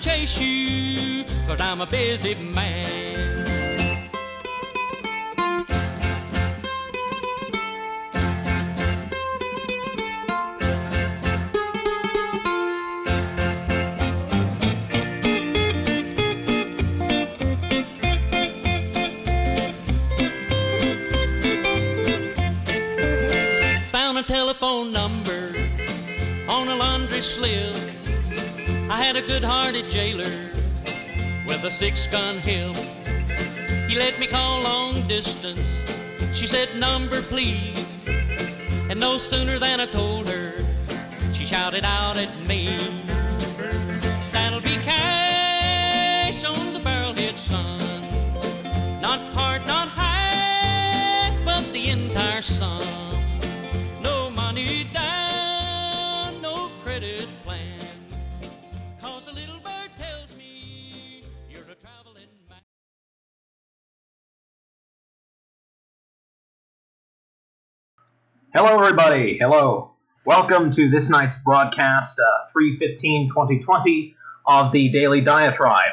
chase you, cause I'm a busy man. Good-hearted jailer with a six-gun hip. He let me call long distance. She said, number please. And no sooner than I told her, she shouted out at me. Hello, everybody. Hello. Welcome to this night's broadcast, uh, 315-2020 of the Daily Diatribe.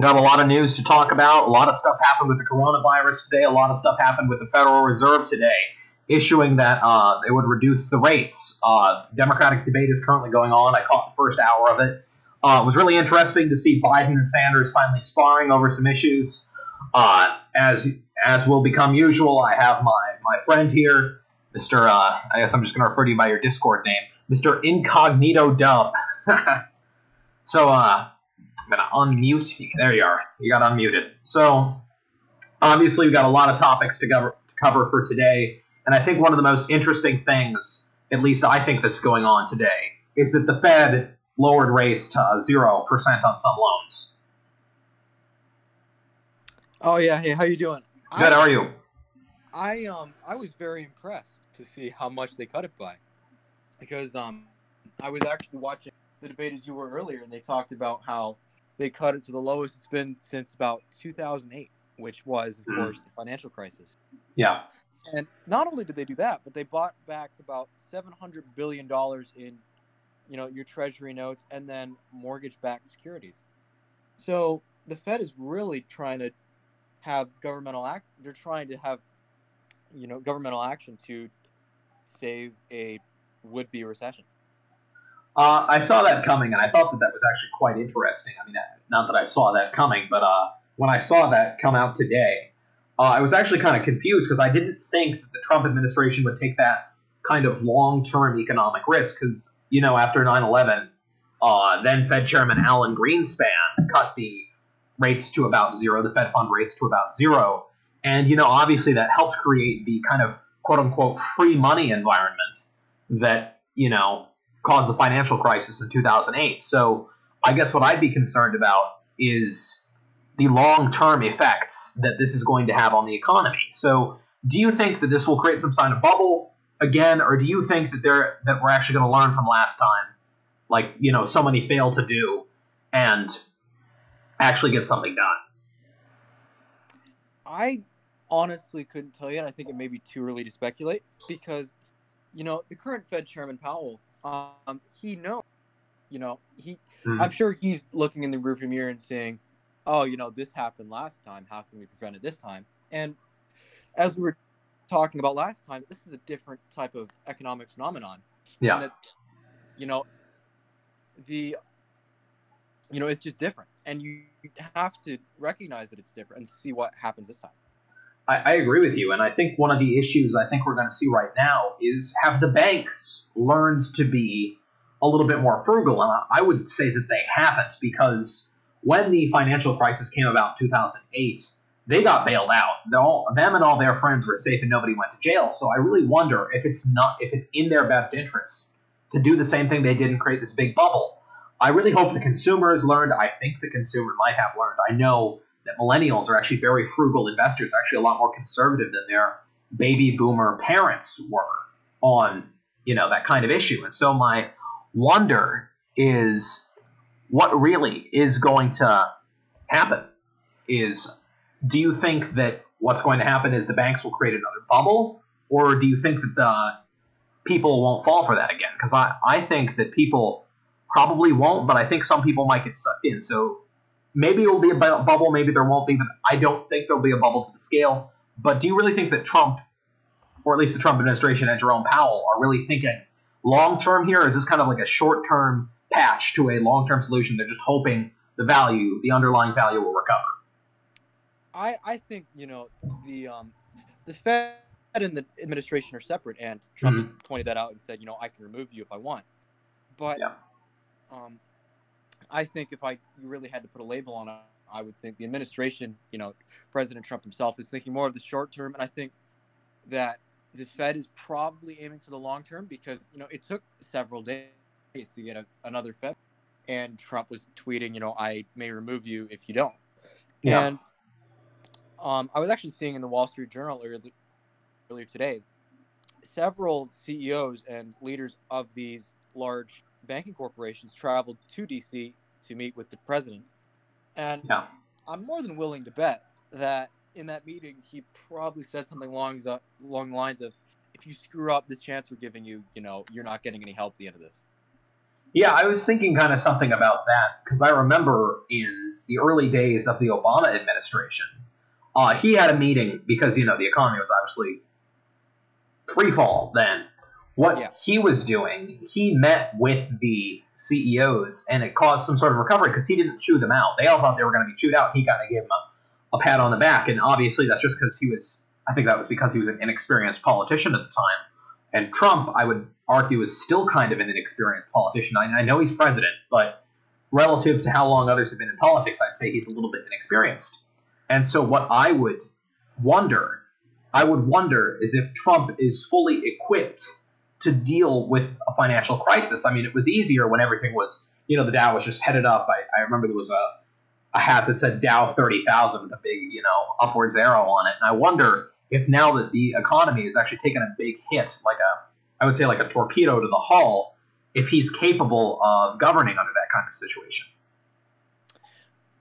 Got a lot of news to talk about. A lot of stuff happened with the coronavirus today. A lot of stuff happened with the Federal Reserve today, issuing that uh, they would reduce the rates. Uh, Democratic debate is currently going on. I caught the first hour of it. Uh, it was really interesting to see Biden and Sanders finally sparring over some issues. Uh, as as will become usual, I have my my friend here, Mr. Uh, I guess I'm just going to refer to you by your Discord name, Mr. Incognito Dub. so, uh, I'm going to unmute you. There you are. You got unmuted. So, obviously, we've got a lot of topics to cover, to cover for today. And I think one of the most interesting things, at least I think that's going on today, is that the Fed lowered rates to 0% on some loans. Oh yeah, hey, how you doing? Good, how are you? I um I was very impressed to see how much they cut it by, because um I was actually watching the debate as you were earlier, and they talked about how they cut it to the lowest it's been since about 2008, which was of Mhm. course the financial crisis. Yeah. And not only did they do that, but they bought back about 700 billion dollars in, you know, your treasury notes and then mortgage-backed securities. So the Fed is really trying to have governmental act. They're trying to have, you know, governmental action to save a would-be recession. Uh, I saw that coming, and I thought that that was actually quite interesting. I mean, not that I saw that coming, but uh, when I saw that come out today, uh, I was actually kind of confused because I didn't think that the Trump administration would take that kind of long-term economic risk. Because you know, after 9/11, uh, then Fed Chairman Alan Greenspan cut the rates to about zero, the Fed fund rates to about zero, and you know, obviously that helped create the kind of quote-unquote free money environment that you know caused the financial crisis in 2008. So I guess what I'd be concerned about is the long-term effects that this is going to have on the economy. So do you think that this will create some kind of bubble again, or do you think that they're that we're actually going to learn from last time, like you know so many failed to do, and actually get something done? I honestly couldn't tell you, and I think it may be too early to speculate because, you know, the current Fed Chairman Powell, um, he knows, you know, he, Mhm. I'm sure he's looking in the rearview mirror and saying, "Oh, you know, this happened last time. How can we prevent it this time?" And as we were talking about last time, this is a different type of economic phenomenon. Yeah. That, you know, the, you know, it's just different, and you have to recognize that it's different and see what happens this time. I, I agree with you, and I think one of the issues I think we're going to see right now is have the banks learned to be a little bit more frugal, and I, I would say that they haven't because when the financial crisis came about in 2008, they got bailed out. All, them and all their friends were safe, and nobody went to jail. So I really wonder if it's not if it's in their best interest to do the same thing they did and create this big bubble. I really hope the consumer has learned. I think the consumer might have learned. I know that millennials are actually very frugal investors, actually a lot more conservative than their baby boomer parents were on you know that kind of issue. And so my wonder is what really is going to happen is do you think that what's going to happen is the banks will create another bubble or do you think that the people won't fall for that again because I, I think that people probably won't, but I think some people might get sucked in. So maybe it will be a bubble, maybe there won't be, but I don't think there'll be a bubble to the scale. But do you really think that Trump, or at least the Trump administration and Jerome Powell, are really thinking long term here? Is this kind of like a short term patch to a long term solution? They're just hoping the value, the underlying value, will recover. I I think you know the um the Fed and the administration are separate, and Trump has pointed that out and said, you know, I can remove you if I want. But Yeah. Um, I think if I you really had to put a label on it, I would think the administration, you know, President Trump himself is thinking more of the short term, and I think that the Fed is probably aiming for the long term because you know it took several days to get a, another Fed, and Trump was tweeting, you know, I may remove you if you don't. Yeah. And um, I was actually seeing in the Wall Street Journal earlier, earlier today, several CEOs and leaders of these large banking corporations traveled to DC to meet with the president. And Yeah. I'm more than willing to bet that in that meeting, he probably said something along, the- along the lines of, if you screw up this chance we're giving you, you know, you're not getting any help at the end of this. Yeah, I was thinking kind of something about that because I remember in the early days of the Obama administration, uh, he had a meeting because you know the economy was obviously free fall then. What Yeah. he was doing, he met with the CEOs and it caused some sort of recovery because he didn't chew them out. They all thought they were going to be chewed out. He kind of gave them a, a pat on the back, and obviously that's just because he was. I think that was because he was an inexperienced politician at the time. And Trump, I would argue, is still kind of an inexperienced politician. I, I know he's president, but relative to how long others have been in politics, I'd say he's a little bit inexperienced. And so, what I would wonder, I would wonder, is if Trump is fully equipped to deal with a financial crisis. I mean, it was easier when everything was, you know, the Dow was just headed up. I, I remember there was a, a hat that said Dow 30,000 with a big, you know, upwards arrow on it. And I wonder if now that the economy has actually taken a big hit, like a, I would say like a torpedo to the hull, if he's capable of governing under that kind of situation.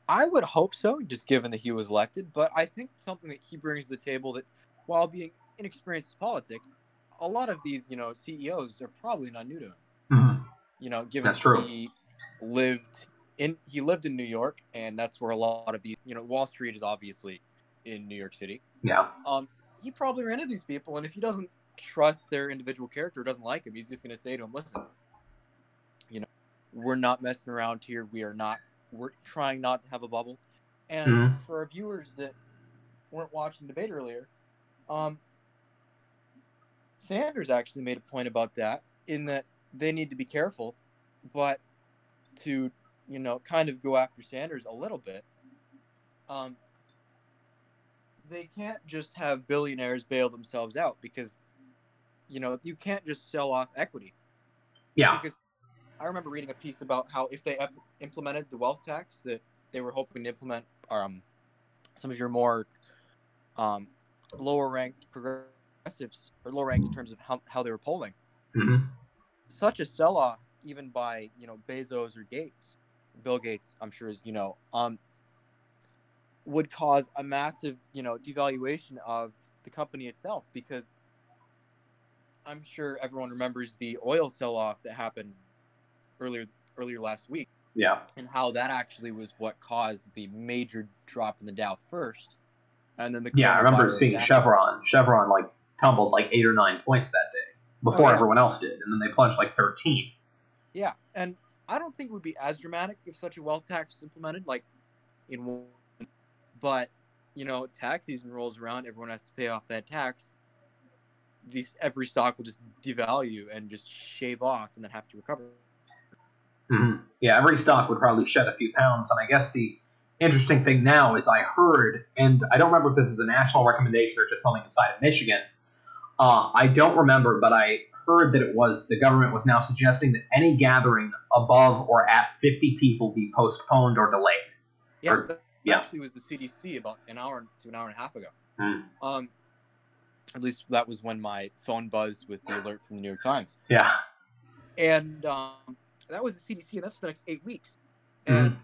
I would hope so, just given that he was elected. But I think something that he brings to the table that, while being inexperienced in politics, a lot of these, you know, CEOs are probably not new to him. Mm-hmm. You know, given That's true. he lived in he lived in New York, and that's where a lot of these, you know, Wall Street is obviously in New York City. Yeah. Um, he probably ran into these people, and if he doesn't trust their individual character, doesn't like him, he's just going to say to him, "Listen, you know, we're not messing around here. We are not. We're trying not to have a bubble." And Mhm. for our viewers that weren't watching the debate earlier, um, Sanders actually made a point about that in that they need to be careful, but to you know kind of go after Sanders a little bit. Um, they can't just have billionaires bail themselves out because you know you can't just sell off equity Yeah. because i remember reading a piece about how if they ep- implemented the wealth tax that they were hoping to implement um, some of your more um, lower ranked progressives or low rank in terms of how, how they were polling hmm such a sell-off even by you know bezos or gates bill gates i'm sure is you know um would cause a massive you know devaluation of the company itself because i'm sure everyone remembers the oil sell-off that happened earlier earlier last week Yeah. and how that actually was what caused the major drop in the dow first and then the Yeah. I remember seeing afterwards. Chevron. Chevron like tumbled like eight or nine points that day before Oh, yeah. everyone else did, and then they plunged like thirteen. Yeah, and I don't think it would be as dramatic if such a wealth tax was implemented, like in one. But you know, tax season rolls around, everyone has to pay off that tax. These every stock will just devalue and just shave off, and then have to recover. Mhm. Yeah, every stock would probably shed a few pounds. And I guess the interesting thing now is I heard, and I don't remember if this is a national recommendation or just something inside of Michigan. Uh, I don't remember, but I heard that it was the government was now suggesting that any gathering above or at 50 people be postponed or delayed. Yes, Or- that yeah. actually was the CDC about an hour to an hour and a half ago. Hmm. Um, at least that was when my phone buzzed with the alert from the New York Times. Yeah. and um, that was the CDC, and that's for the next eight weeks. Mhm. And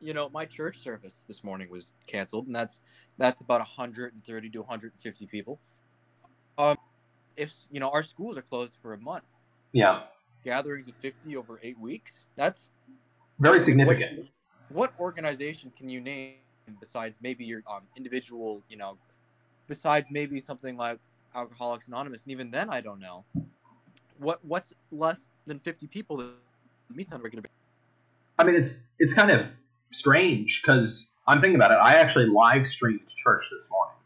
you know, my church service this morning was canceled, and that's that's about 130 to 150 people. Um, if you know, our schools are closed for a month, Yeah. gatherings of 50 over eight weeks. That's very significant. What, what organization can you name besides maybe your um, individual, you know, besides maybe something like Alcoholics Anonymous, and even then, I don't know. What what's less than 50 people that meets on a regular basis? I mean, it's it's kind of strange because I'm thinking about it. I actually live streamed church this morning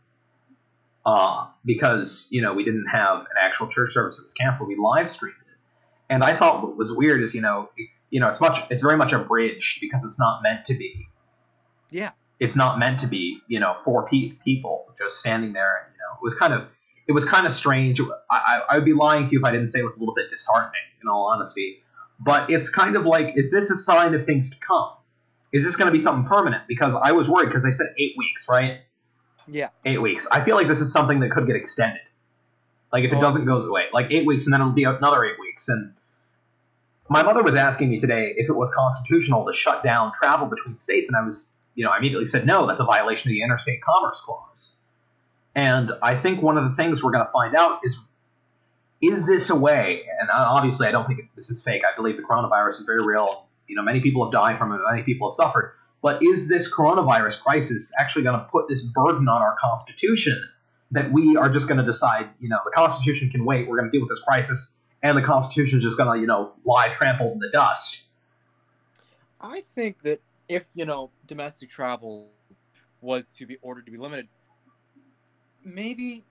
uh, because you know we didn't have an actual church service that was canceled. We live streamed it, and I thought what was weird is you know it, you know it's much it's very much abridged because it's not meant to be. Yeah. It's not meant to be you know four pe- people just standing there. And, you know, it was kind of it was kind of strange. I, I, I would be lying to you if I didn't say it was a little bit disheartening. In all honesty, but it's kind of like is this a sign of things to come? Is this going to be something permanent? Because I was worried because they said eight weeks, right? Yeah. Eight weeks. I feel like this is something that could get extended. Like if it Oh. doesn't goes away, like eight weeks, and then it'll be another eight weeks. And my mother was asking me today if it was constitutional to shut down travel between states, and I was, you know, I immediately said no. That's a violation of the Interstate Commerce Clause. And I think one of the things we're going to find out is is this a way? And uh, obviously, I don't think this is fake. I believe the coronavirus is very real. You know, many people have died from it. Many people have suffered. But is this coronavirus crisis actually going to put this burden on our Constitution that we are just going to decide, you know, the Constitution can wait. We're going to deal with this crisis, and the Constitution is just going to, you know, lie trampled in the dust. I think that if you know domestic travel was to be ordered to be limited, maybe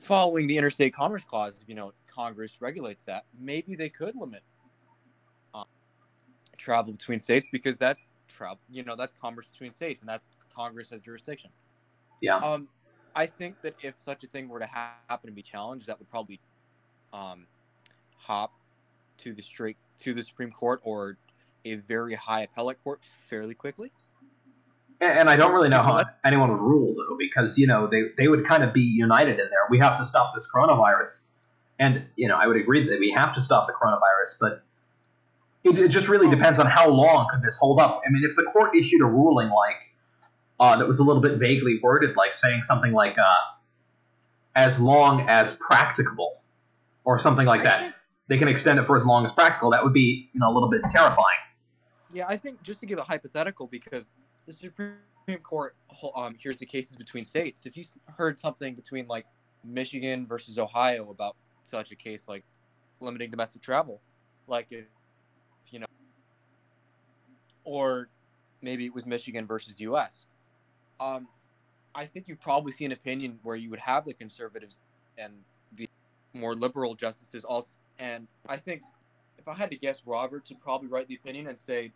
following the Interstate Commerce Clause, you know Congress regulates that, maybe they could limit um, travel between states because that's travel. You know, that's commerce between states, and that's Congress has jurisdiction. Yeah. Um, I think that if such a thing were to ha- happen and be challenged, that would probably um, hop to the straight to the Supreme Court or a very high appellate court fairly quickly. And and I don't really know how anyone would rule though, because you know they they would kind of be united in there. We have to stop this coronavirus, and you know I would agree that we have to stop the coronavirus, but it, it just really Oh. depends on how long could this hold up. I mean, if the court issued a ruling like uh, that was a little bit vaguely worded, like saying something like uh, "as long as practicable" or something like I that, think- they can extend it for as long as practical. That would be you know a little bit terrifying. Yeah, I think just to give a hypothetical, because the Supreme Court um, hears the cases between states. If you heard something between like Michigan versus Ohio about such a case, like limiting domestic travel, like if you know, or maybe it was Michigan versus U.S. Um, I think you probably see an opinion where you would have the conservatives and the more liberal justices also, and I think if I had to guess, Roberts would probably write the opinion and say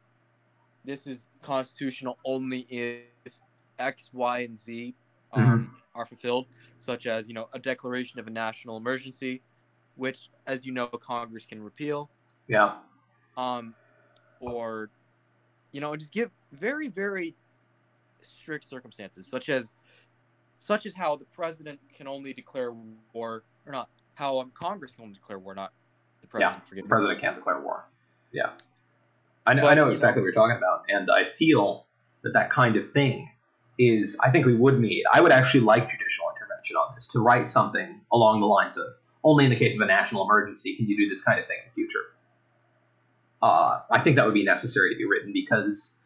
this is constitutional only if X, Y, and Z um, are fulfilled, such as you know a declaration of a national emergency, which, as you know, Congress can repeal, Yeah. um, or you know, just give very, very strict circumstances, such as such as how the president can only declare war, or not how um, Congress can only declare war, not the president. The forgive me. president can't declare war. Yeah. I know, But, I know exactly know- what you're talking about, and I feel that that kind of thing is, I think we would need, I would actually like judicial intervention on this, to write something along the lines of, only in the case of a national emergency can you do this kind of thing in the future. Uh, I think that would be necessary to be written because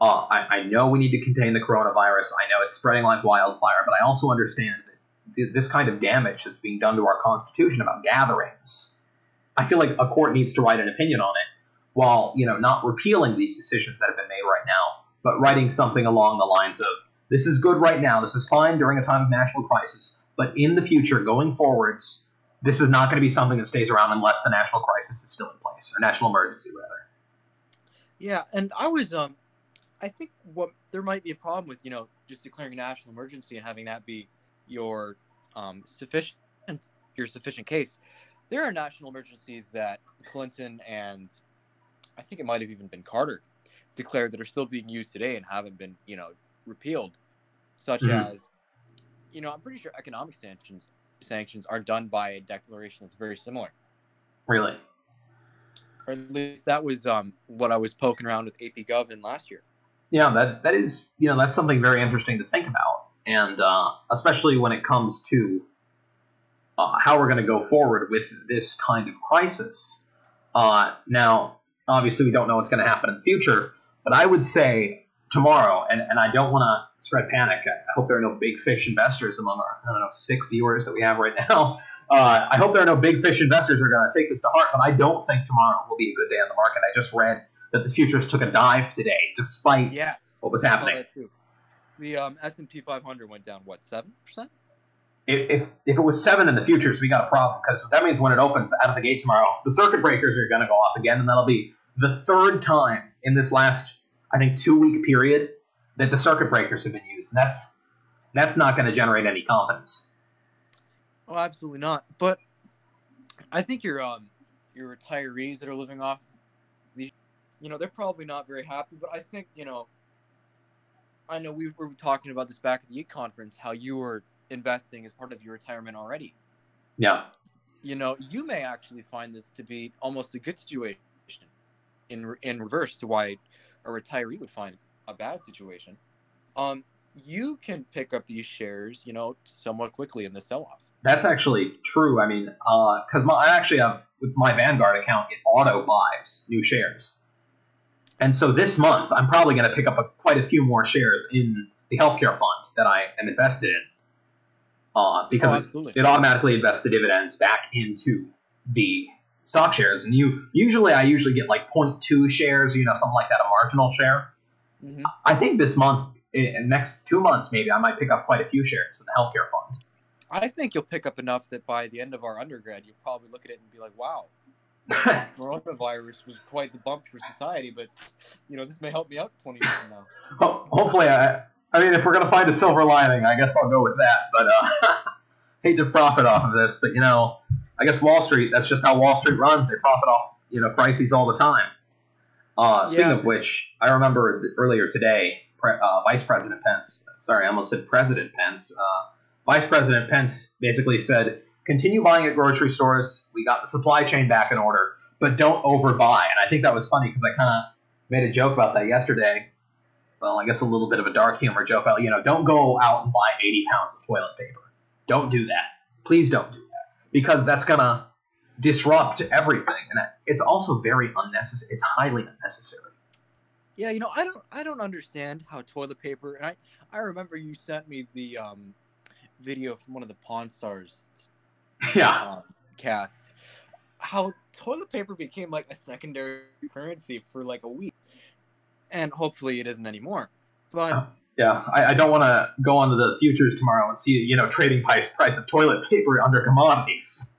uh, I, I know we need to contain the coronavirus. I know it's spreading like wildfire, but I also understand th- this kind of damage that's being done to our Constitution about gatherings, I feel like a court needs to write an opinion on it while, you know, not repealing these decisions that have been made right now, but writing something along the lines of this is good right now, this is fine during a time of national crisis, but in the future, going forwards, this is not going to be something that stays around unless the national crisis is still in place, or national emergency, rather. Yeah, and I was um, I think what there might be a problem with you know just declaring a national emergency and having that be your um sufficient your sufficient case. There are national emergencies that Clinton and I think it might have even been Carter declared that are still being used today and haven't been you know repealed, such Mhm. as you know I'm pretty sure economic sanctions sanctions are done by a declaration that's very similar Really? or at least that was um, what I was poking around with AP Gov in last year. Yeah, that that is you know that's something very interesting to think about, and uh, especially when it comes to uh, how we're going to go forward with this kind of crisis. Uh, now, obviously, we don't know what's going to happen in the future, but I would say tomorrow, and, and I don't want to spread panic. I hope there are no big fish investors among our, I don't know, six viewers that we have right now. Uh, I hope there are no big fish investors who are going to take this to heart, but I don't think tomorrow will be a good day on the market. I just read that the futures took a dive today, despite Yes. what was happening. The um, S&P 500 went down what seven percent? if, if if it was seven in the futures, we got a problem because that means when it opens out of the gate tomorrow, the circuit breakers are going to go off again, and that'll be the third time in this last, I think, two week period that the circuit breakers have been used. And that's that's not going to generate any confidence. Oh, absolutely not. But I think your um your retirees that are living off these, you know, they're probably not very happy. But I think you know, I know we were talking about this back at the E conference how you were investing as part of your retirement already. Yeah, You know, you may actually find this to be almost a good situation in in reverse to why a retiree would find a bad situation. Um, you can pick up these shares, you know, somewhat quickly in the sell-off. that's actually true. I mean, because my I actually have with my Vanguard account, it auto buys new shares, and so this month I'm probably going to pick up a, quite a few more shares in the healthcare fund that I am invested in, uh, because oh, it- it automatically invests the dividends back into the stock shares. And you usually I usually get like 0.2 shares, you know, something like that, a marginal share. Mhm. I think this month, in next two months maybe, I might pick up quite a few shares in the healthcare fund. I think you'll pick up enough that by the end of our undergrad, you'll probably look at it and be like, "Wow, coronavirus was quite the bump for society, but you know, this may help me out 20 years from now." Ho- Hopefully, I. I mean, if we're gonna find a silver lining, I guess I'll go with that. But uh, hate to profit off of this, but you know, I guess Wall Street. That's just how Wall Street runs. They profit off you know crises all the time. Uh, speaking Yeah. of which, I remember earlier today, Pre- uh, Vice President Pence. Sorry, I almost said President Pence. Uh, Vice President Pence basically said, "Continue buying at grocery stores. We got the supply chain back in order, but don't overbuy." And I think that was funny because I kind of made a joke about that yesterday. Well, I guess a little bit of a dark humor joke. About, you know, don't go out and buy 80 pounds of toilet paper. Don't do that. Please don't do that because that's gonna disrupt everything, and it's also very unnecessary. It's highly unnecessary. Yeah, you know, I don't, I don't understand how toilet paper. And I, I remember you sent me the um, video from one of the Pawn Stars Yeah, um, cast. How toilet paper became like a secondary currency for like a week, and hopefully it isn't anymore. But yeah. I, I don't want to go onto the futures tomorrow and see you know trading price price of toilet paper under commodities.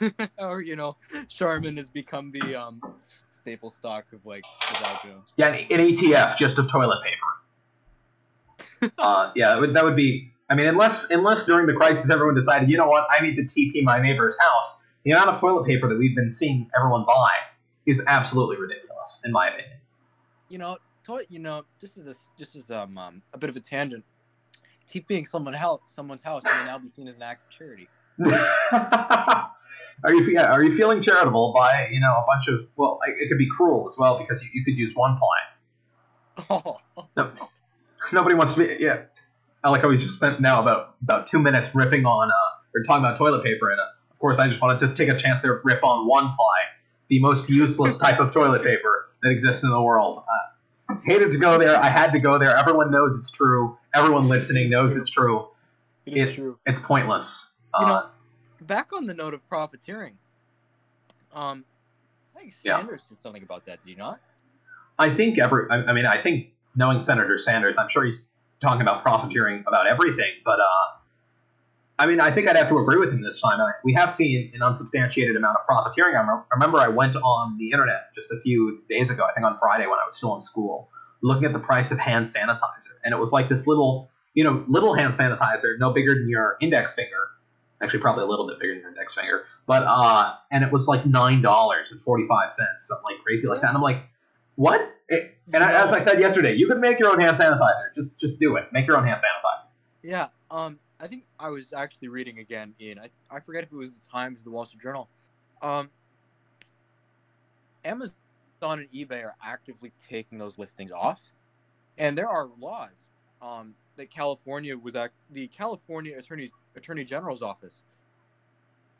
or you know, Charmin has become the um, staple stock of like the Dow Jones. Yeah, an, ETF just of toilet paper. uh, yeah, that would, that would be. I mean, unless unless during the crisis everyone decided, you know what, I need to TP my neighbor's house. The amount of toilet paper that we've been seeing everyone buy is absolutely ridiculous, in my opinion. You know, toilet. You know, this is a, this is um, um a bit of a tangent. TPing someone house, someone's house may now be seen as an act of charity. are you yeah, are you feeling charitable by you know a bunch of well it could be cruel as well because you, you could use one ply. Oh, No, nobody wants to be yeah. I like how we just spent now about about two minutes ripping on uh or talking about toilet paper and uh, of course I just wanted to take a chance there rip on one ply, the most useless type of toilet paper that exists in the world. Uh, hated to go there. I had to go there. Everyone knows it's true. Everyone listening knows it's true. it is It- true. It's pointless. You Uh, know, back on the note of profiteering, um, I think Yeah. Sanders did something about that. Did he not? I think every. I, I mean, I think knowing Senator Sanders, I'm sure he's talking about profiteering about everything. But uh, I mean, I think I'd have to agree with him this time. I, we have seen an unsubstantiated amount of profiteering. I I remember I went on the internet just a few days ago. I think on Friday when I was still in school, looking at the price of hand sanitizer, and it was like this little, you know, little hand sanitizer, no bigger than your index finger. Actually, probably a little bit bigger than your index finger. But uh, and it was like nine dollars and forty five cents, something like crazy like that. And I'm like, what? It, and I, as I said yesterday, you could make your own hand sanitizer. Just just do it. Make your own hand sanitizer. Yeah. Um, I think I was actually reading again in I, I forget if it was the Times or the Wall Street Journal. Um, Amazon and eBay are actively taking those listings off, and there are laws. Um, that California was act the California Attorney Attorney General's office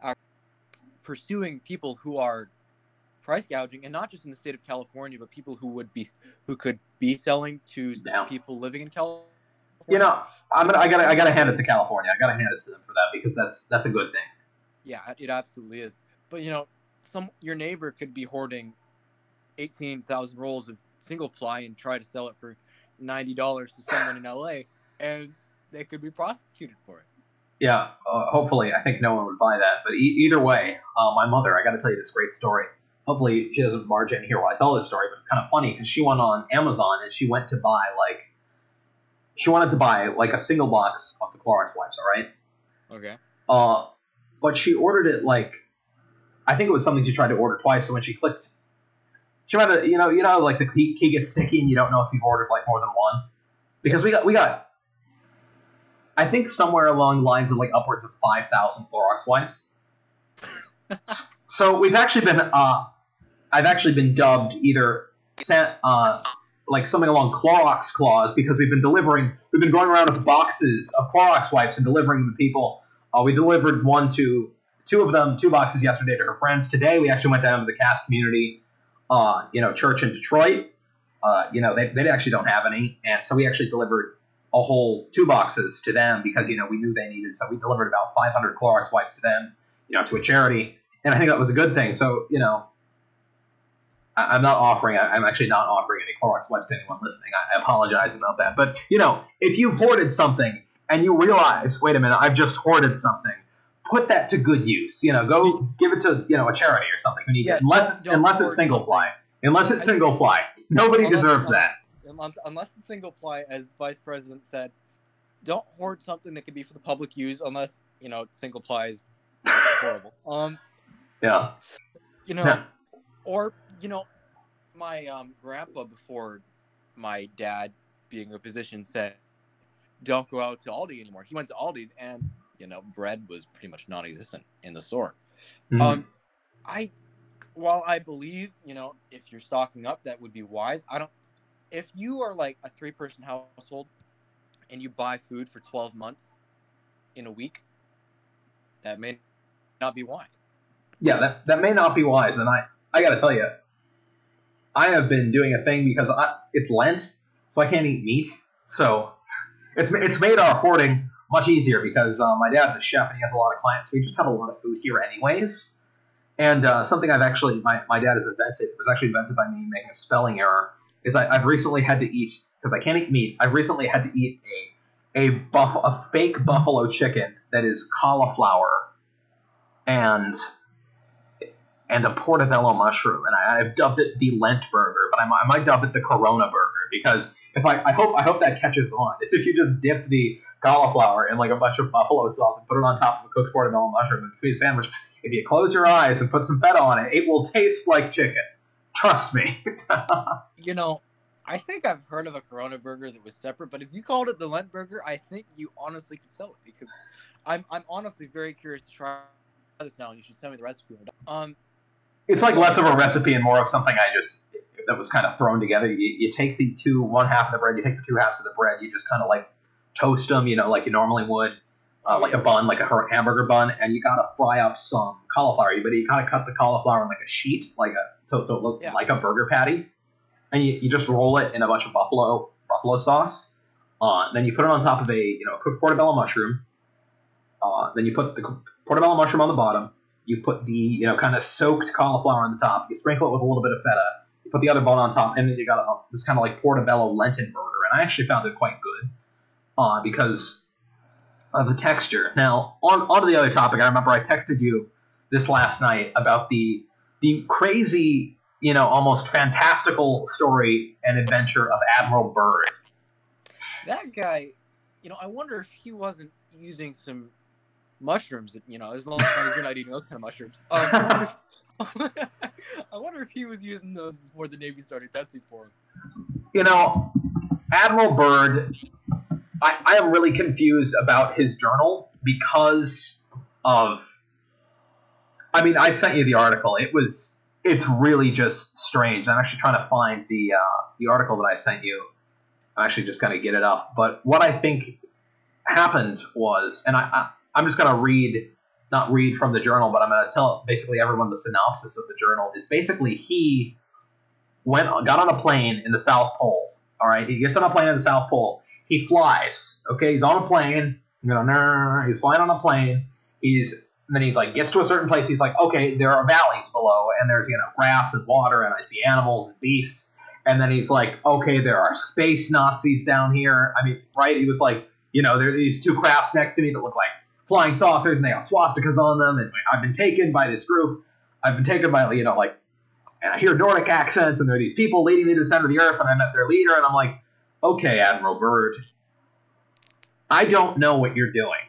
uh, pursuing people who are price gouging, and not just in the state of California, but people who would be who could be selling to people living in California. You know, I'm gonna, I gotta, I gotta hand it to California. I gotta hand it to them for that because that's that's a good thing. Yeah, it absolutely is. But you know, some your neighbor could be hoarding eighteen thousand rolls of single ply and try to sell it for ninety dollars to someone in LA, and they could be prosecuted for it. Yeah, uh, hopefully, I think no one would buy that. But e- either way, uh, my mother, I got to tell you this great story. Hopefully, she doesn't barge in here while I tell this story, but it's kind of funny because she went on Amazon and she went to buy like, she wanted to buy like a single box of the Clorox wipes. All right, Okay. uh, but she ordered it like, I think it was something she tried to order twice. So when she clicked, she might have, you know, you know, like the key, key gets sticky and you don't know if you've ordered like more than one, because we got we got, I think somewhere along the lines of like upwards of five thousand Clorox wipes. so we've actually been, uh, I've actually been dubbed either sent, uh, like something along Clorox Claus because we've been delivering, we've been going around with boxes of Clorox wipes and delivering them to people. Uh, we delivered one to two of them, two boxes yesterday to her friends. Today we actually went down to the Cass Community, uh, you know, church in Detroit. Uh, you know, they, they actually don't have any, and so we actually delivered a whole two boxes to them because you know we knew they needed. So we delivered about 500 Clorox wipes to them, you know, to a charity, and I think that was a good thing. So you know, I, I'm not offering. I, I'm actually not offering any Clorox wipes to anyone listening. I, I apologize about that. But you know, if you've hoarded something and you realize, wait a minute, I've just hoarded something. Put that to good use. You know, go give it to you know a charity or something who needs Yeah, it. Unless it's unless it's single ply. Unless it's single ply. Nobody deserves that. Unless, the single ply, as Vice President said, don't hoard something that could be for the public use unless you know single ply is horrible. Um, Yeah. you know, Yeah. or you know, my um, grandpa before my dad being a physician said, "Don't go out to Aldi anymore." He went to Aldi's, and you know, bread was pretty much non-existent in the store. Mhm. Um, I, while I believe, you know, if you're stocking up, that would be wise. I don't. If you are like a three-person household, and you buy food for twelve months in a week, that may not be wise. yeah, that, that may not be wise. And I, I got to tell you, I have been doing a thing because I, it's Lent, so I can't eat meat. So it's it's made our hoarding much easier because uh, my dad's a chef and he has a lot of clients, so we just have a lot of food here anyways. And uh, something I've actually my, my dad has invented was actually invented by me making a spelling error is I, I've recently had to eat because I can't eat meat. I've recently had to eat a a buff a fake buffalo chicken that is cauliflower and and a portobello mushroom, and I, I've dubbed it the Lent burger, but I, might- I might dub it the Corona burger because if I, I hope I hope that catches on. Is if you just dip the cauliflower in like a bunch of buffalo sauce and put it on top of a cooked portobello mushroom and a sandwich. If you close your eyes and put some feta on it, it will taste like chicken. Trust me. You know, I think I've heard of a Corona burger that was separate, but if you called it the Lent burger, I think you honestly could sell it because I'm I'm honestly very curious to try this now, and you should send me the recipe. Um, it's like less of a recipe and more of something I just that was kind of thrown together. You, you take the two one half of the bread, you take the two halves of the bread, you just kind of like toast them, you know, like you normally would, uh, like a bun, like a hamburger bun, and you gotta fry up some cauliflower. But you gotta cut the cauliflower in like a sheet, like a toast it look Yeah. like a burger patty, and you, you just roll it in a bunch of buffalo buffalo sauce. Uh, then you put it on top of a you know cooked portobello mushroom. Uh, then you put the portobello mushroom on the bottom. You put the you know kind of soaked cauliflower on the top. You sprinkle it with a little bit of feta. You put the other bun on top, and then you got a, this kind of like portobello Lenten burger. And I actually found it quite good uh, because of the texture. Now on on to the other topic. I remember I texted you this last night about the the crazy you know almost fantastical story and adventure of Admiral Byrd. that guy, you know, I wonder if he wasn't using some mushrooms. You know, as long as you're not eating those kind of mushrooms. Um, I, wonder if, I wonder if he was using those before the Navy started testing for him. you know, Admiral Byrd, I, I am really confused about his journal because of. I mean, I sent you the article. It was. It's really just strange. I'm actually trying to find the uh, the article that I sent you. I'm actually just gonna get it up. But what I think happened was, and I, I I'm just gonna read not read from the journal, but I'm to tell basically everyone the synopsis of the journal is basically he went got on a plane in the South Pole. All right, he gets on a plane in the South Pole. He flies. Okay, he's on a plane. You know, he's flying on a plane. He's and then he's like gets to a certain place. He's like, okay, there are valleys below, and there's you know grass and water, and I see animals and beasts. And then he's like, okay, there are space Nazis down here. I mean, right? He was like, you know, there are these two crafts next to me that look like flying saucers, and they got swastikas on them. And I've been taken by this group. I've been taken by you know like, and I hear Nordic accents, and there are these people leading me to the center of the earth, and I met their leader, and I'm like, okay, Admiral Byrd, I don't know what you're doing,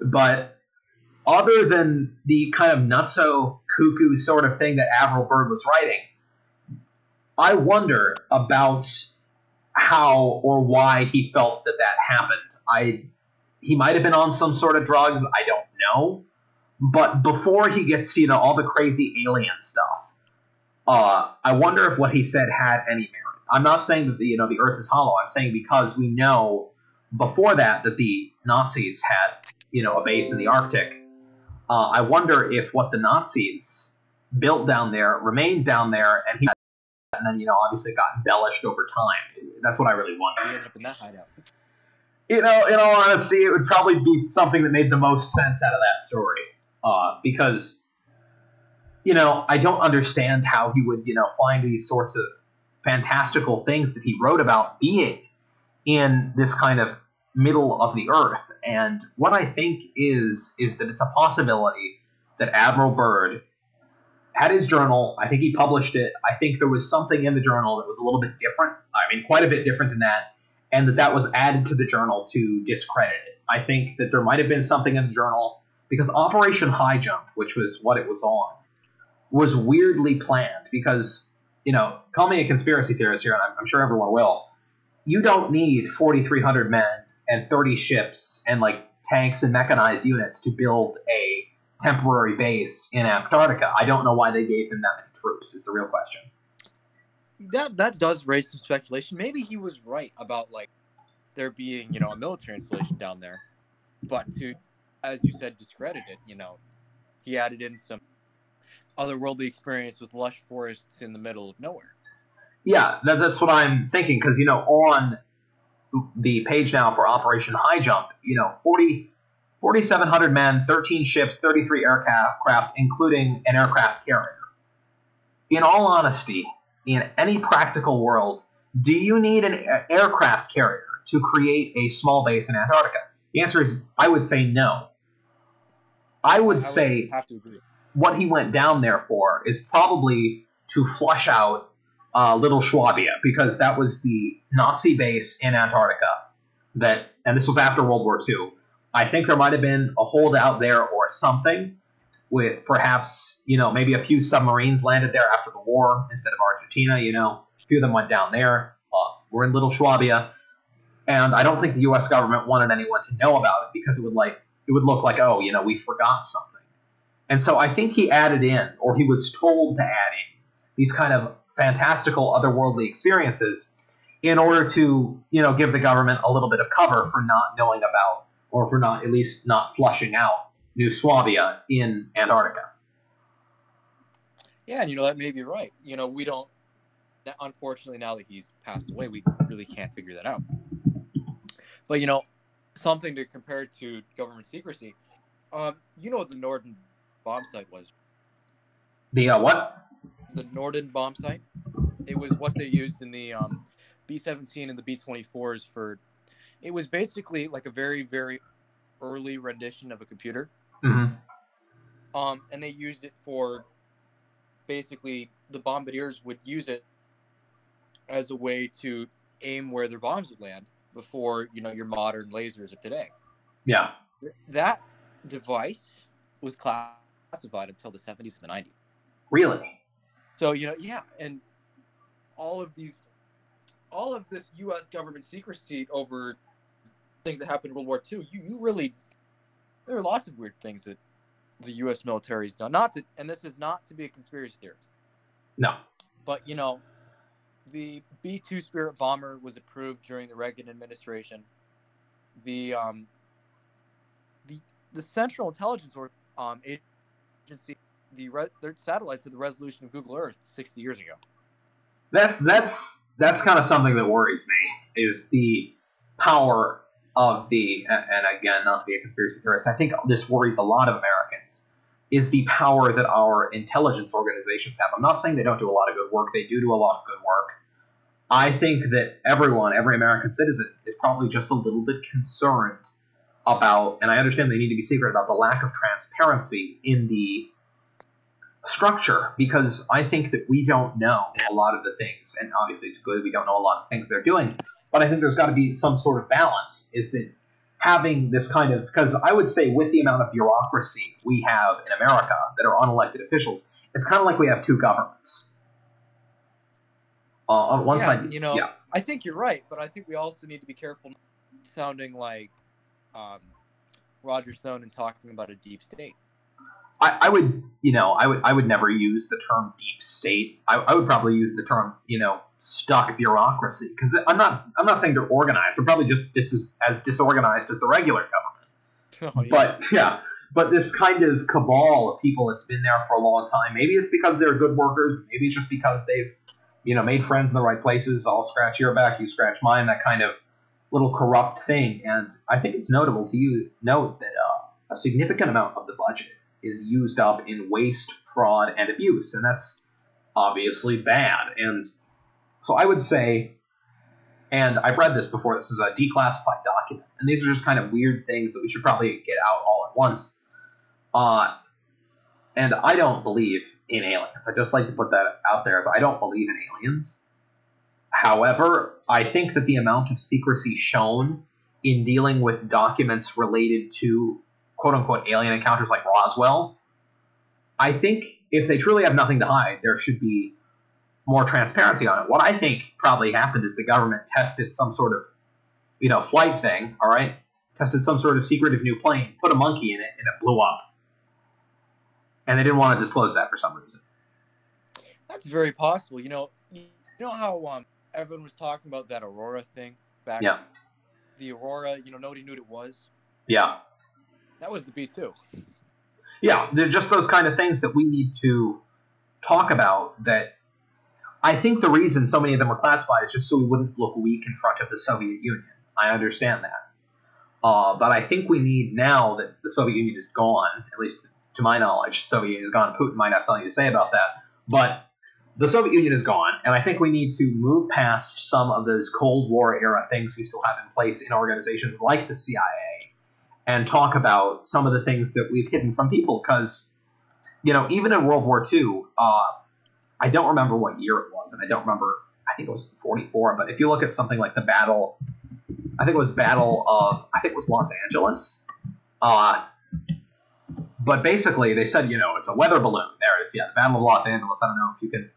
but other than the kind of nutso cuckoo sort of thing that Admiral Byrd was writing, I wonder about how or why he felt that that happened. I he might have been on some sort of drugs. I don't know. But before he gets to you know all the crazy alien stuff, uh, I wonder if what he said had any merit. I'm not saying that the you know the Earth is hollow. I'm saying because we know before that that the Nazis had you know a base in the Arctic uh, I wonder if what the Nazis built down there remained down there, and he and then you know obviously got embellished over time. That's what I really wonder. He ended up in that hideout. You know, in all honesty, it would probably be something that made the most sense out of that story, uh, because you know I don't understand how he would you know find these sorts of fantastical things that he wrote about being in this kind of middle of the earth. And what I think is is that it's a possibility that Admiral Byrd had his journal. I think he published it. I think there was something in the journal that was a little bit different. I mean, quite a bit different than that, and that that was added to the journal to discredit it. I think that there might have been something in the journal because Operation High Jump, which was what it was on, was weirdly planned because you know, call me a conspiracy theorist here, and I'm, I'm sure everyone will. You don't need 4,300 men and 30 ships and like tanks and mechanized units to build a temporary base in Antarctica. I don't know why they gave him that many troops. Is the real question. That that does raise some speculation. Maybe he was right about like there being you know a military installation down there, but to as you said discredit it. You know, he added in some otherworldly experience with lush forests in the middle of nowhere. Yeah, that, that's what I'm thinking because you know on the page now for Operation High Jump, you know, 40, 4,700 men, 13 ships, 33 aircraft, including an aircraft carrier. In all honesty, in any practical world, do you need an aircraft carrier to create a small base in Antarctica? The answer is I would say no. I would, I would say what he went down there for is probably to flush out uh, Little Swabia because that was the Nazi base in Antarctica. That and this was after World War II. I think there might have been a holdout there or something, with perhaps you know maybe a few submarines landed there after the war instead of Argentina. You know, a few of them went down there. Uh, we're in Little Swabia, and I don't think the U.S. government wanted anyone to know about it because it would like it would look like oh you know we forgot something. And so I think he added in, or he was told to add in, these kind of fantastical otherworldly experiences in order to you know give the government a little bit of cover for not knowing about or for not at least not flushing out New Swabia in Antarctica. Yeah, and you know that may be right. You know we don't. Unfortunately, now that he's passed away, we really can't figure that out. But you know, something to compare to government secrecy. Um, you know the Norden bombsight was? The uh, what? the Norden bombsight. It was what they used in the um, B-17 and the B-24s for. It was basically like a very very early rendition of a computer. Mm-hmm. Um, and they used it for basically the bombardiers would use it as a way to aim where their bombs would land before you know your modern lasers of today. Yeah. That device was classified until the 70s and the 90s. Really? So you know, yeah, and all of these, all of this U.S. government secrecy over things that happened in World War II. You you really, there are lots of weird things that the U.S. military has done. Not to, and this is not to be a conspiracy theorist. No. But you know, the B two Spirit bomber was approved during the Reagan administration. The um, the the Central Intelligence um, agency the re- their satellites had the resolution of Google Earth 60 years ago. That's that's that's kind of something that worries me is the power of the and again not to be a conspiracy theorist i think this worries a lot of americans is the power that our intelligence organizations have i'm not saying they don't do a lot of good work they do do a lot of good work i think that everyone every american citizen is probably just a little bit concerned about and i understand they need to be secret about the lack of transparency in the structure because i think that we don't know a lot of the things and obviously it's good we don't know a lot of things they're doing but I think there's got to be some sort of balance. Is that having this kind of because I would say with the amount of bureaucracy we have in America that are unelected officials, it's kind of like we have two governments. Uh, on one yeah, side, you know, yeah. I think you're right, but I think we also need to be careful sounding like um, Roger Stone and talking about a deep state. I, I, would, you know, I would, I would never use the term deep state. I, I would probably use the term, you know, stuck bureaucracy because I'm not, I'm not saying they're organized. They're probably just dis- as disorganized as the regular government. Oh, yeah. But yeah, but this kind of cabal of people that's been there for a long time. Maybe it's because they're good workers. Maybe it's just because they've, you know, made friends in the right places. I'll scratch your back, you scratch mine. That kind of little corrupt thing. And I think it's notable to you note that uh, a significant amount of the budget is used up in waste, fraud, and abuse, and that's obviously bad. And so I would say, and I've read this before, this is a declassified document, and these are just kind of weird things that we should probably get out all at once. Uh, and I don't believe in aliens. I just like to put that out there I don't believe in aliens. However, I think that the amount of secrecy shown in dealing with documents related to quote unquote alien encounters like Roswell, I think if they truly have nothing to hide, there should be more transparency on it. What I think probably happened is the government tested some sort of, you know, flight thing, all right? Tested some sort of secretive new plane, put a monkey in it, and it blew up. And they didn't want to disclose that for some reason. That's very possible. You know, you know how um, everyone was talking about that Aurora thing back? Yeah. The Aurora, you know, nobody knew what it was. Yeah. That was the B two. Yeah, they're just those kind of things that we need to talk about. That I think the reason so many of them were classified is just so we wouldn't look weak in front of the Soviet Union. I understand that, uh, but I think we need now that the Soviet Union is gone, at least to my knowledge, the Soviet Union is gone. Putin might have something to say about that, but the Soviet Union is gone, and I think we need to move past some of those Cold War era things we still have in place in organizations like the CIA and talk about some of the things that we've hidden from people. Because, you know, even in World War II, uh, I don't remember what year it was, and I don't remember. I think it was 44. But if you look at something like the battle, I think it was Battle of I think it was Los Angeles. Uh, but basically, they said, you know, it's a weather balloon. There it is. Yeah, the Battle of Los Angeles. I don't know if you can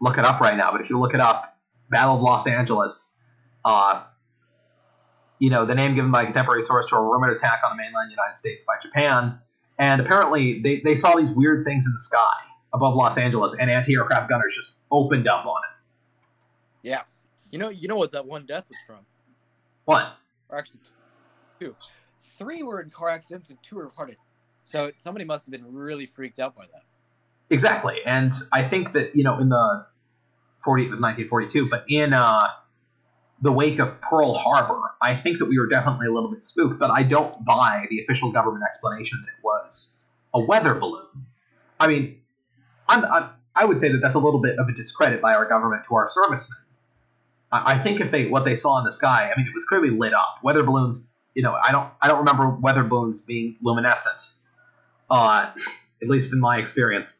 look it up right now, but if you look it up, Battle of Los Angeles, uh, you know, the name given by a contemporary source to a rumored attack on the mainland United States by Japan. And apparently, they, they saw these weird things in the sky above Los Angeles, and anti-aircraft gunners just opened up on it. Yes. You know, you know what that one death was from? What? Or actually, two. Three were in car accidents, and two were heart attacks. So somebody must have been really freaked out by that. Exactly, and I think that you know in the forty it was nineteen forty two, but in uh, the wake of Pearl Harbor, I think that we were definitely a little bit spooked, but I don't buy the official government explanation that it was a weather balloon. I mean, I'm, I'm, i would say that that's a little bit of a discredit by our government to our servicemen. I, I think if they what they saw in the sky, I mean, it was clearly lit up. Weather balloons, you know, I don't I don't remember weather balloons being luminescent, uh, at least in my experience.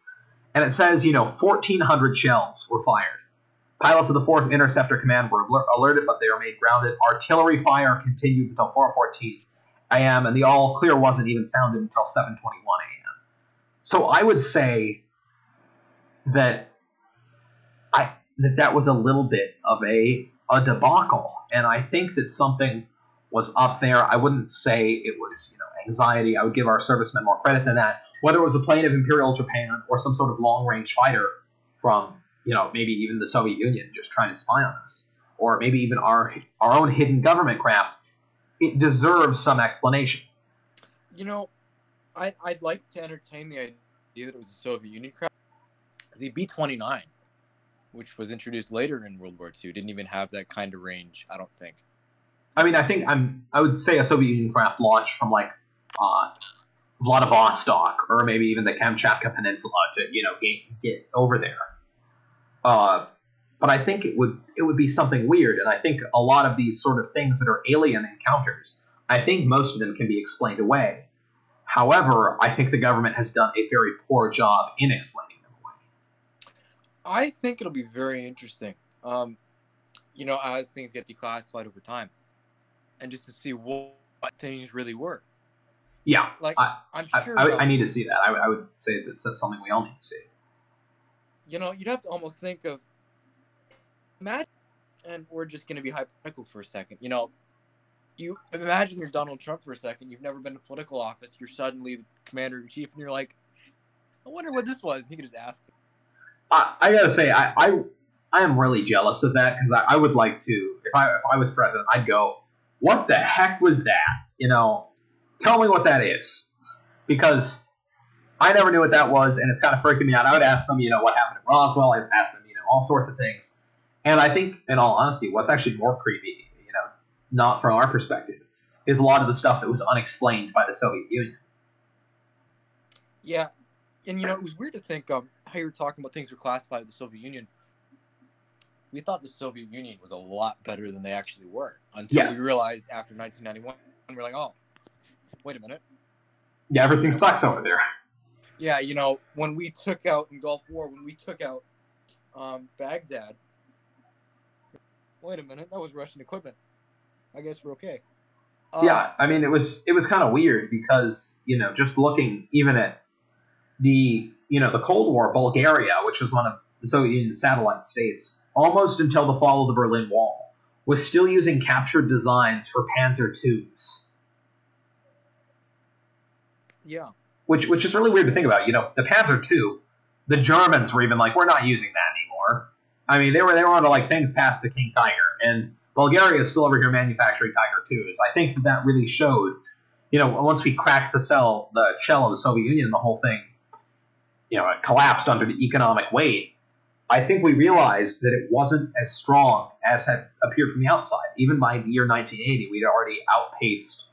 And it says, you know, 1,400 shells were fired. Pilots of the 4th Interceptor Command were alerted, but they remained grounded. Artillery fire continued until 4:14 a.m., and the all clear wasn't even sounded until 7:21 a.m. So I would say that I that that was a little bit of a a debacle, and I think that something was up there. I wouldn't say it was you know anxiety. I would give our servicemen more credit than that. Whether it was a plane of Imperial Japan or some sort of long range fighter from you know, maybe even the Soviet Union just trying to spy on us, or maybe even our our own hidden government craft, it deserves some explanation. You know, I, I'd like to entertain the idea that it was a Soviet Union craft. The B 29, which was introduced later in World War II, didn't even have that kind of range, I don't think. I mean, I think I'm. I would say a Soviet Union craft launched from like uh, Vladivostok or maybe even the Kamchatka Peninsula to you know get, get over there. Uh, but I think it would it would be something weird, and I think a lot of these sort of things that are alien encounters, I think most of them can be explained away. However, I think the government has done a very poor job in explaining them away. I think it'll be very interesting. Um, you know, as things get declassified over time, and just to see what, what things really were. Yeah, Like I- I'm sure. I, uh, I need to see that. I, would- I would say that's that's something we all need to see. you know, you'd have to almost think of imagine, and we're just going to be hypothetical for a second. You know, you imagine you're Donald Trump for a second. You've never been in political office. You're suddenly the commander in chief, and you're like, I wonder what this was. And you could just ask. I, I gotta say, I, I I am really jealous of that because I, I would like to. If I if I was president, I'd go, "What the heck was that?" You know, tell me what that is, because I never knew what that was, and it's kind of freaking me out. I would ask them, you know, what happened at Roswell. I'd ask them, you know, all sorts of things, and I think, in all honesty, what's actually more creepy, you know, not from our perspective, is a lot of the stuff that was unexplained by the Soviet Union. Yeah, and you know, it was weird to think um how you were talking about things were classified with the Soviet Union. We thought the Soviet Union was a lot better than they actually were until Yeah. we realized after 1991, and we're like, oh, wait a minute. Yeah, everything sucks over there. Yeah, you know, when we took out in Gulf War, when we took out um, Baghdad. Wait a minute, that was Russian equipment. I guess we're okay. Um, yeah, I mean it was it was kind of weird because you know just looking even at the you know the Cold War, Bulgaria, which was one of the Soviet Union's satellite states, almost until the fall of the Berlin Wall, was still using captured designs for Panzer IIs, Yeah. which which is really weird to think about. You know, the Panzer II, the Germans were even like, we're not using that anymore. I mean, they were they were onto like things past the King Tiger, and Bulgaria is still over here manufacturing Tiger IIs. I think that that really showed. You know, once we cracked the cell, the shell of the Soviet Union, the whole thing, you know, it collapsed under the economic weight. I think we realized that it wasn't as strong as had appeared from the outside. Even by the year 1980, we'd already outpaced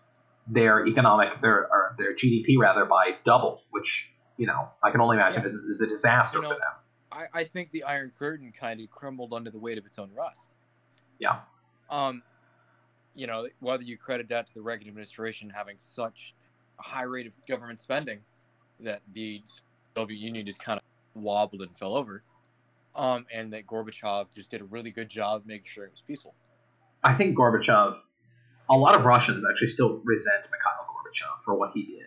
their economic, their or their GDP rather, by double, which you know I can only imagine Yeah. is, is a disaster You know- for them. I, I think the Iron Curtain kind of crumbled under the weight of its own rust. Yeah. Um, you know, whether you credit that to the Reagan administration having such a high rate of government spending that the Soviet Union just kind of wobbled and fell over, um, and that Gorbachev just did a really good job making sure it was peaceful. I think Gorbachev, a lot of Russians actually still resent Mikhail Gorbachev for what he did.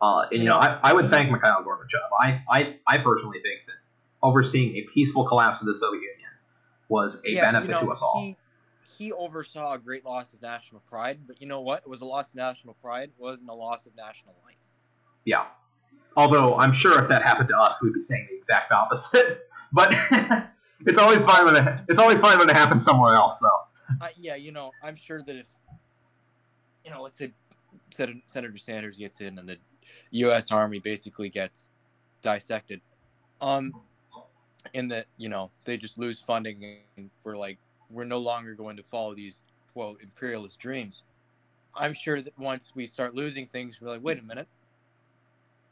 Uh, and you know, I, I would thank Mikhail Gorbachev. I, I, I personally think that overseeing a peaceful collapse of the Soviet Union was a benefit you know, to us all. He, he oversaw a great loss of national pride, but you know what? It was a loss of national pride. It wasn't a loss of national life. Yeah. Although I'm sure if that happened to us, we'd be saying the exact opposite. But it's always fine when it, it's always fine when it happens somewhere else, though. Uh, yeah, you know, I'm sure that if, you know, let's say Sen- Senator Sanders gets in and the U.S. Army basically gets dissected, um, and that you know they just lose funding and we're like we're no longer going to follow these quote imperialist dreams. I'm sure that once we start losing things, we're like, wait a minute,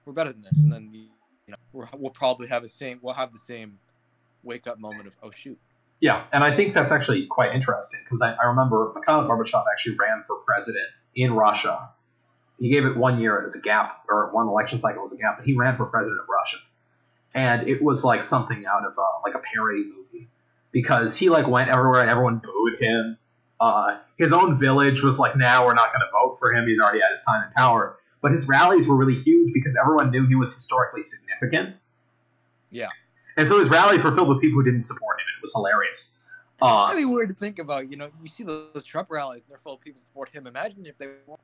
we're better than this, and then you know we're, we'll probably have the same we'll have the same wake up moment of oh shoot. Yeah, and I think that's actually quite interesting because I, I remember Mikhail Gorbachev actually ran for president in Russia. He gave it one year as a gap, or one election cycle as a gap, but he ran for president of Russia, and it was like something out of uh, like a parody movie because he like went everywhere and everyone booed him. Uh, his own village was like, "Now we're not going to vote for him. He's already had his time in power." But his rallies were really huge because everyone knew he was historically significant. Yeah. And so his rallies were filled with people who didn't support him, and it was hilarious. Uh, That'd be weird to think about. You know, you see those, those Trump rallies and they're full of people support him. Imagine if they were.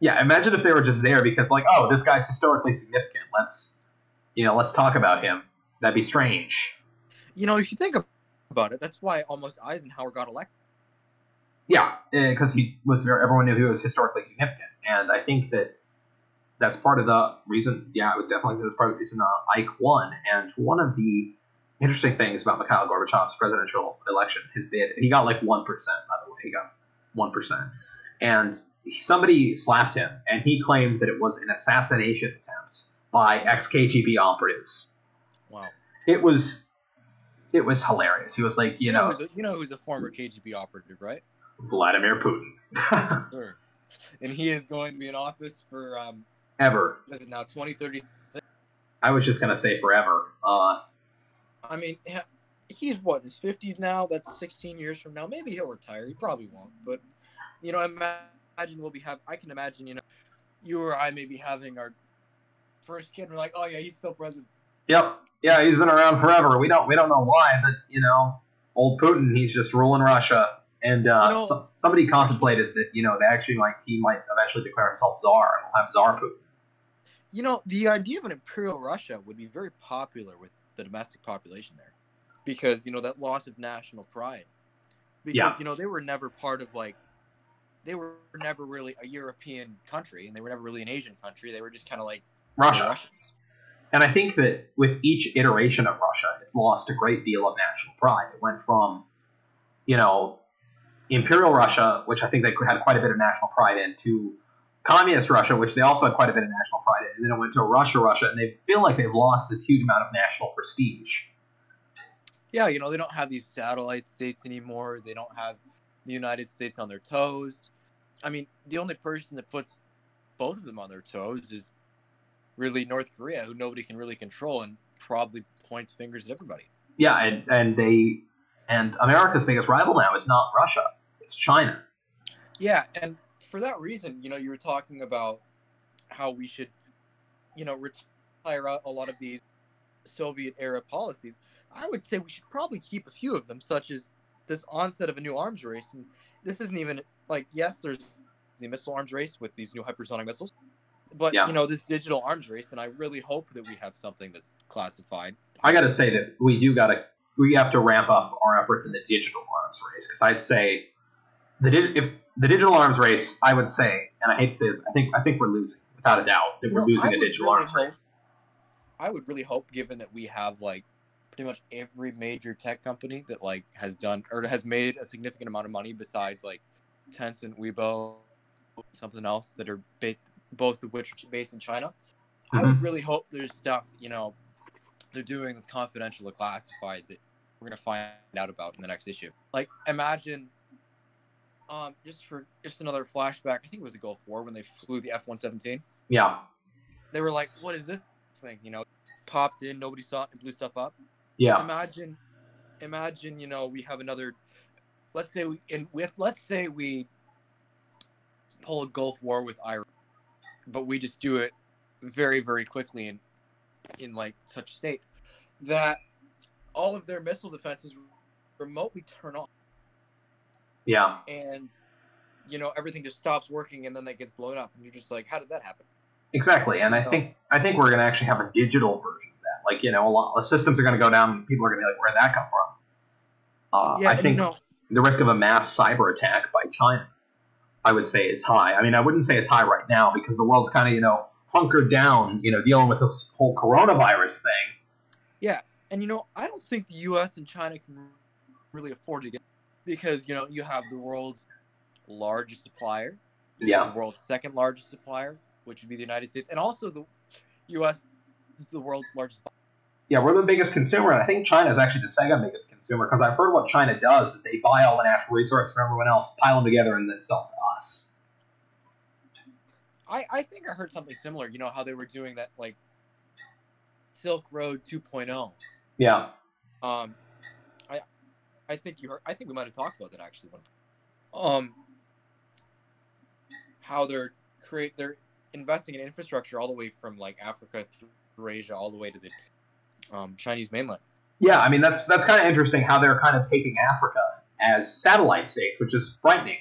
yeah, imagine if they were just there because, like, oh, this guy's historically significant. Let's, you know, let's talk about him. That'd be strange. You know, if you think about it, that's why almost Eisenhower got elected. Yeah, because he was. Everyone knew he was historically significant, and I think that that's part of the reason. Yeah, I would definitely say that's part of the reason uh, Ike won. And one of the interesting things about Mikhail Gorbachev's presidential election, his bid, he got like one percent. By the way, he got one percent, and somebody slapped him, and he claimed that it was an assassination attempt by ex KGB operatives. Wow. It was, it was hilarious. He was like, you, You know, know, a, you know who's a former KGB operative, right? Vladimir Putin. Sure. And he is going to be in office for um, Ever. is it now, 2030? I was just gonna say forever. Uh, I mean, he's what in his 50s now. That's 16 years from now. Maybe he'll retire. He probably won't. But you know, imagine we'll be have. I can imagine, you know, you or I may be having our first kid. We're like, oh yeah, he's still president. Yep. Yeah, he's been around forever. We don't we don't know why, but you know, old Putin, he's just ruling Russia. And uh, You know- so, somebody contemplated that you know they actually like he might eventually declare himself czar and we'll have Czar Putin. You know, the idea of an imperial Russia would be very popular with the domestic population there, because you know that loss of national pride. Because Yeah. you know they were never part of like, they were never really a European country, and they were never really an Asian country. They were just kind of like Russia. Russians. And I think that with each iteration of Russia, it's lost a great deal of national pride. It went from, you know, Imperial Russia, which I think they had quite a bit of national pride in, to Communist Russia, which they also had quite a bit of national pride in. And then it went to Russia, Russia, and they feel like they've lost this huge amount of national prestige. Yeah, you know they don't have these satellite states anymore. They don't have the United States on their toes. I mean, the only person that puts both of them on their toes is really North Korea, who nobody can really control and probably points fingers at everybody. Yeah, and, and they and America's biggest rival now is not Russia, it's China. Yeah, and for that reason, you know, you were talking about how we should, you know, retire out a lot of these Soviet era policies. I would say we should probably keep a few of them, such as this onset of a new arms race. And this isn't even like, yes, there's the missile arms race with these new hypersonic missiles, but Yeah. you know, this digital arms race. And I really hope that we have something that's classified. I got to say that we do got to we have to ramp up our efforts in the digital arms race because I'd say the di- if the digital arms race, I would say, and I hate to say this, I think I think we're losing without a doubt that we're Well, losing I a digital really arms hope- race. I would really hope, given that we have like pretty much every major tech company that like has done or has made a significant amount of money besides like Tencent, Weibo, something else that are based, both of which are based in China. I Mm-hmm. would really hope there's stuff you know they're doing that's confidential or classified that we're gonna find out about in the next issue. Like imagine. Um, just for just another flashback, I think it was the Gulf War when they flew the F one seventeen Yeah, they were like, "What is this thing?" You know, popped in, nobody saw it, and blew stuff up. yeah, Imagine, imagine, you know, we have another. Let's say we in with let's say we pull a Gulf War with Iran, but we just do it very very quickly in in like such state that all of their missile defenses remotely turn off yeah. and you know everything just stops working and then that gets blown up and you're just like how did that happen Exactly, and I think I think we're going to actually have a digital version of that. Like you know, a lot of systems are going to go down. and People are going to be like, where did that come from?" Uh, yeah I think the risk of a mass cyber attack by China, I would say, is high. I mean, I wouldn't say it's high right now because the world's kind of you know hunkered down, you know, dealing with this whole coronavirus thing. Yeah and you know, I don't think the U.S. and China can really afford to get because you know you have the world's largest supplier, Yeah, the world's second largest supplier, which would be the United States, and also the U.S. is the world's largest. yeah, we're the biggest consumer, and I think China is actually the second biggest consumer because I've heard what China does is they buy all the natural resources from everyone else, pile them together, and then sell to us. I I think I heard something similar. You know how they were doing that like Silk Road 2.0. Yeah, Um, I think you heard. I think we might have talked about that actually. One. Um, how they're create they're investing in infrastructure all the way from like Africa through Asia all the way to the um, Chinese mainland. yeah. I mean, that's that's kind of interesting how they're kind of taking Africa as satellite states, which is frightening.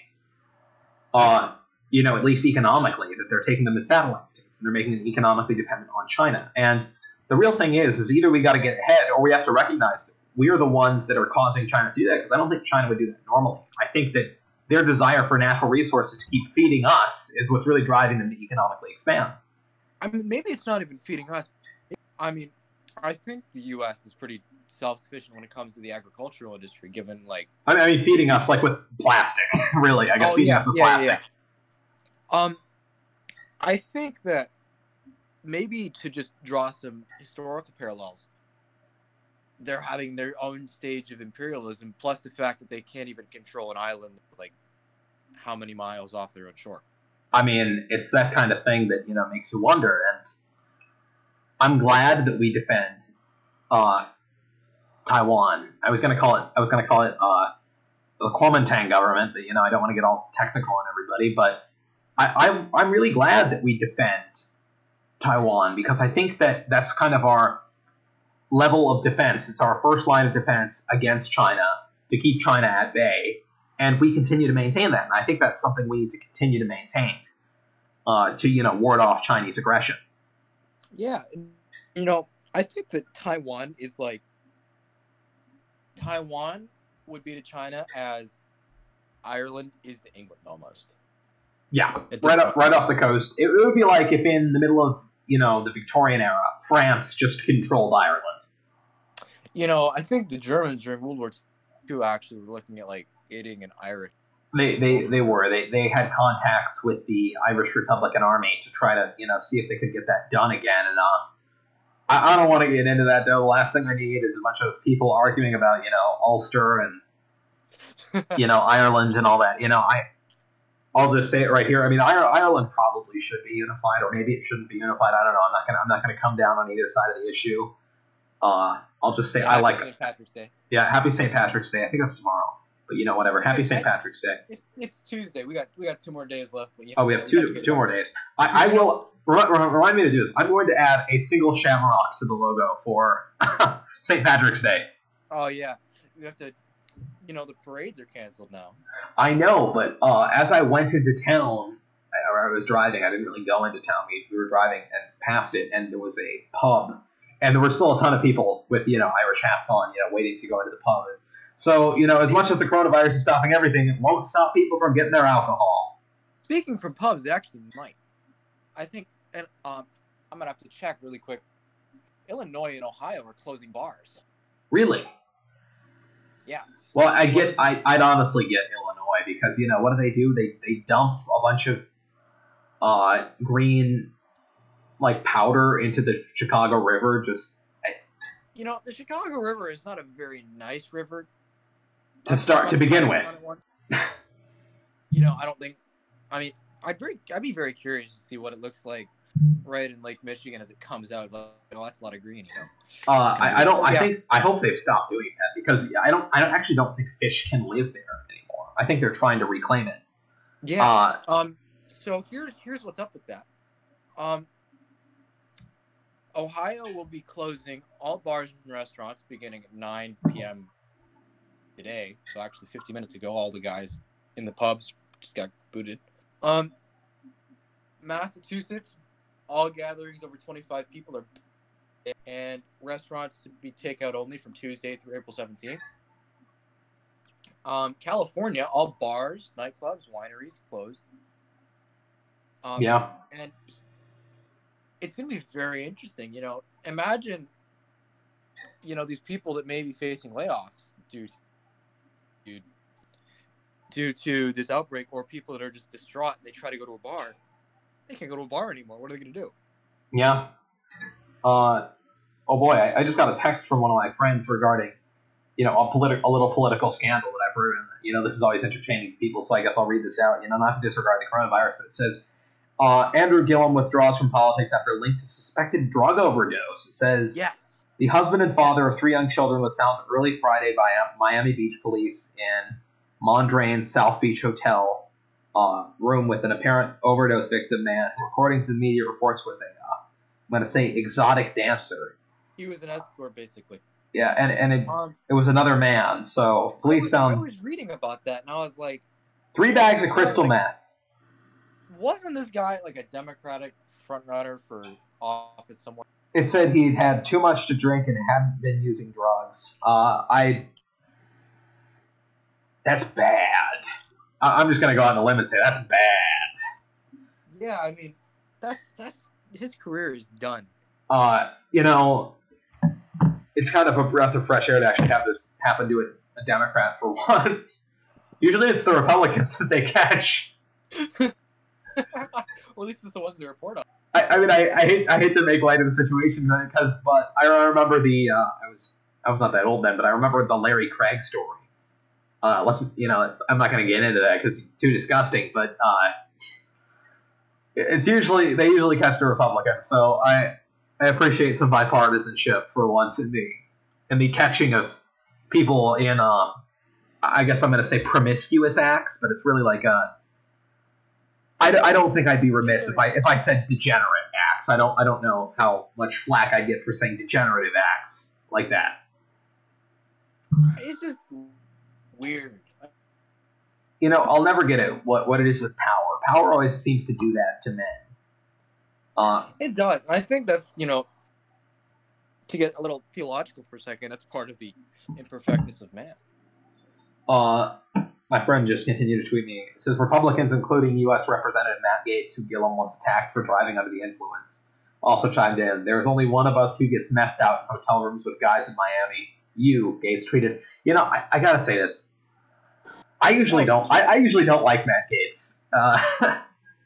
Uh, you know, at least economically, that they're taking them as satellite states and they're making them economically dependent on China. And the real thing is, is either we got to get ahead or we have to recognize that we're the ones that are causing China to do that because I don't think China would do that normally. I think that their desire for natural resources to keep feeding us is what's really driving them to economically expand. I mean, maybe it's not even feeding us. I mean, I think the U.S. is pretty self-sufficient when it comes to the agricultural industry, given like. I mean, I mean feeding us like with plastic, really. I guess Oh, feeding yeah, us with yeah, plastic. yeah, Um, I think that maybe to just draw some historical parallels, they're having their own stage of imperialism, plus the fact that they can't even control an island like how many miles off their own shore. I mean, it's that kind of thing that you know makes you wonder, and I'm glad that we defend uh, Taiwan. I was gonna call it. I was gonna call it uh, the Kuomintang government, but you know, I don't want to get all technical on everybody, but I, I'm I'm really glad that we defend Taiwan because I think that that's kind of our level of defense. It's our first line of defense against China to keep China at bay, and we continue to maintain that. And I think that's something we need to continue to maintain uh, to you know ward off Chinese aggression. Yeah, you know, I think that Taiwan is like Taiwan would be to China as Ireland is to England almost. Yeah, right up, right off the coast. It, it would be like if in the middle of you know the Victorian era, France just controlled Ireland. You know, I think the Germans during World War II actually were looking at like aiding an Irish. They, they, they were they, they had contacts with the Irish Republican Army to try to you know see if they could get that done again and uh I, I don't want to get into that though the last thing I need is a bunch of people arguing about you know Ulster and you know Ireland and all that you know I I'll just say it right here I mean Ireland probably should be unified or maybe it shouldn't be unified I don't know I'm not gonna I'm not gonna come down on either side of the issue uh I'll just say Yeah, I like St. Patrick's Day. yeah Happy St Patrick's Day I think that's tomorrow but you know whatever Happy St Patrick's Day. It's it's Tuesday. We got we got two more days left. But Oh, we have two two more days. I, I will remind, remind me to do this. I'm going to add a single shamrock to the logo for St. Patrick's Day. Oh yeah, we have to. You know the parades are canceled now. I know, but uh, as I went into town, or I was driving, I didn't really go into town. We, we were driving and passed it, and there was a pub, and there were still a ton of people with you know Irish hats on, you know, waiting to go into the pub. So you know, as much as the coronavirus is stopping everything, it won't stop people from getting their alcohol. Speaking from pubs, they actually might. I think, and um, I'm gonna have to check really quick. Illinois and Ohio are closing bars. Really? Yes. Well, I get, I, I'd honestly get Illinois because you know what do they do? They they dump a bunch of uh, green like powder into the Chicago River. Just You know the Chicago River is not a very nice river To start- to begin with. You know, I don't think. I mean, I'd be I'd be very curious to see what it looks like right in Lake Michigan as it comes out. Like, oh, that's a lot of green, you know. uh, I, I don't. I Yeah. think I hope they've stopped doing that because I don't. I don't, actually don't think fish can live there anymore. I think they're trying to reclaim it. Yeah. Uh, Um. So here's here's what's up with that. Um. Ohio will be closing all bars and restaurants beginning at 9 p.m. today. So actually, 50 minutes ago, all the guys in the pubs just got booted. Um. Massachusetts, all gatherings over 25 people are, and restaurants to be takeout only from Tuesday through April 17th. Um, California, all bars, nightclubs, wineries closed. Um, yeah. and it's going to be very interesting. You know, imagine, you know, these people that may be facing layoffs due to, due, due to this outbreak, or people that are just distraught and they try to go to a bar. They can't go to a bar anymore. What are they going to do? Yeah. Uh, oh boy, I, I just got a text from one of my friends regarding, you know, a, politi- a little political scandal that I've heard. You know, this is always entertaining to people, so I guess I'll read this out. You know, not to disregard the coronavirus, but it says uh, Andrew Gillum withdraws from politics after linked to suspected drug overdose. It says Yes. the husband and father of three young children was found early Friday by Miami Beach police in Mondrian South Beach Hotel uh, room with an apparent overdose victim man who, according to the media reports, was a, uh, I'm going to say, exotic dancer. He was an escort, basically. Yeah, and, and it, Um, it was another man. So I police was, I found was reading about that, and I was like, three bags of crystal meth. wasn't this guy like a Democratic frontrunner for office somewhere? It said he'd had too much to drink and hadn't been using drugs. Uh, I. That's bad. I- I'm just going to go out on a limb and say that's bad. Yeah, I mean, that's that's his career is done. Uh, you know, it's kind of a breath of fresh air to actually have this happen to a, a Democrat for once. Usually, it's the Republicans that they catch. or at least it's the ones they report on. I, I mean, I, I hate I hate to make light of the situation because, but I remember the uh, I was I was not that old then, but I remember the Larry Craig story. Uh, let's you know I'm not going to get into that because too disgusting, but uh, it's usually they usually catch the Republicans, so I I appreciate some bipartisanship for once in the in the catching of people in uh, I guess I'm going to say promiscuous acts, but it's really like a I, I don't think I'd be remiss if I if I said degenerate acts. I don't I don't know how much flack I'd get for saying degenerative acts like that. It's just weird. You know, I'll never get it what what it is with power. Power always seems to do that to men. Uh, It does. And I think that's, you know, to get a little theological for a second, that's part of the imperfectness of man. uh, my friend just continued to tweet me. It says Republicans, including U.S. Representative Matt Gaetz, who Gillum once attacked for driving under the influence, also chimed in. There is only one of us who gets methed out in hotel rooms with guys in Miami. You, Gaetz tweeted. You know, I, I gotta say this. I usually don't. I, I usually don't like Matt Gaetz. Uh,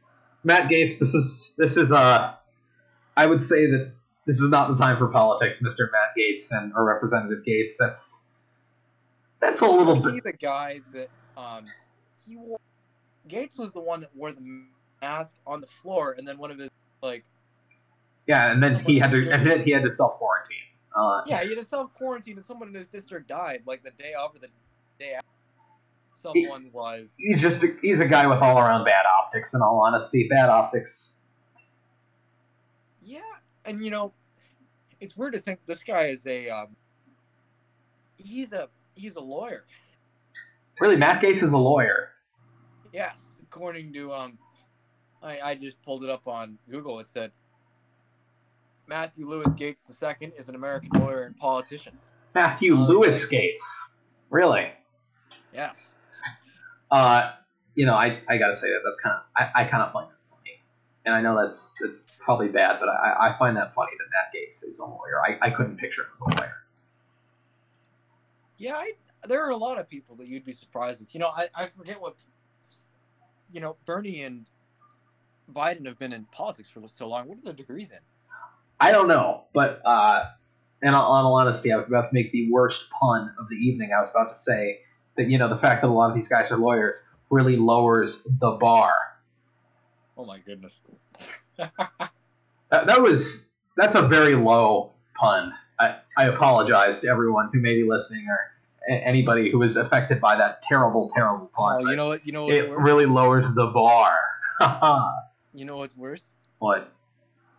Matt Gaetz. This is this is uh, I would say that this is not the time for politics, Mister Matt Gaetz and or Representative Gaetz. That's that's a little bit. he the guy that um he wore Gaetz was the one that wore the mask on the floor and then one of his like Yeah, and then he had to, and then he had to self quarantine. Uh, yeah, he had to self quarantine and someone in his district died like the day after the someone was he's just a, he's a guy with all around bad optics. In all honesty, bad optics. Yeah, and you know, it's weird to think this guy is a um he's a he's a lawyer. Really, Matt Gaetz is a lawyer. Yes, according to um, I I just pulled it up on Google. It said Matthew Louis Gaetz II is an American lawyer and politician. Matthew Oh, Louis. Gaetz. Really? Yes. Uh, you know, I, I gotta say that that's kind of I, I kind of find that funny, and I know that's that's probably bad, but I, I find that funny that Matt Gaetz is a lawyer. I, I couldn't picture him as a lawyer. Yeah, I, there are a lot of people that you'd be surprised with. You know, I, I forget what you know. Bernie and Biden have been in politics for so long. What are their degrees in? I don't know, but uh, and on all honesty, I was about to make the worst pun of the evening. I was about to say that you know the fact that a lot of these guys are lawyers really lowers the bar. Oh my goodness. That, that was that's a very low pun. I, I apologize to everyone who may be listening or anybody who was affected by that terrible, terrible pun. Oh, you know what? You know what's it really lowers the bar. You know what's worse? what?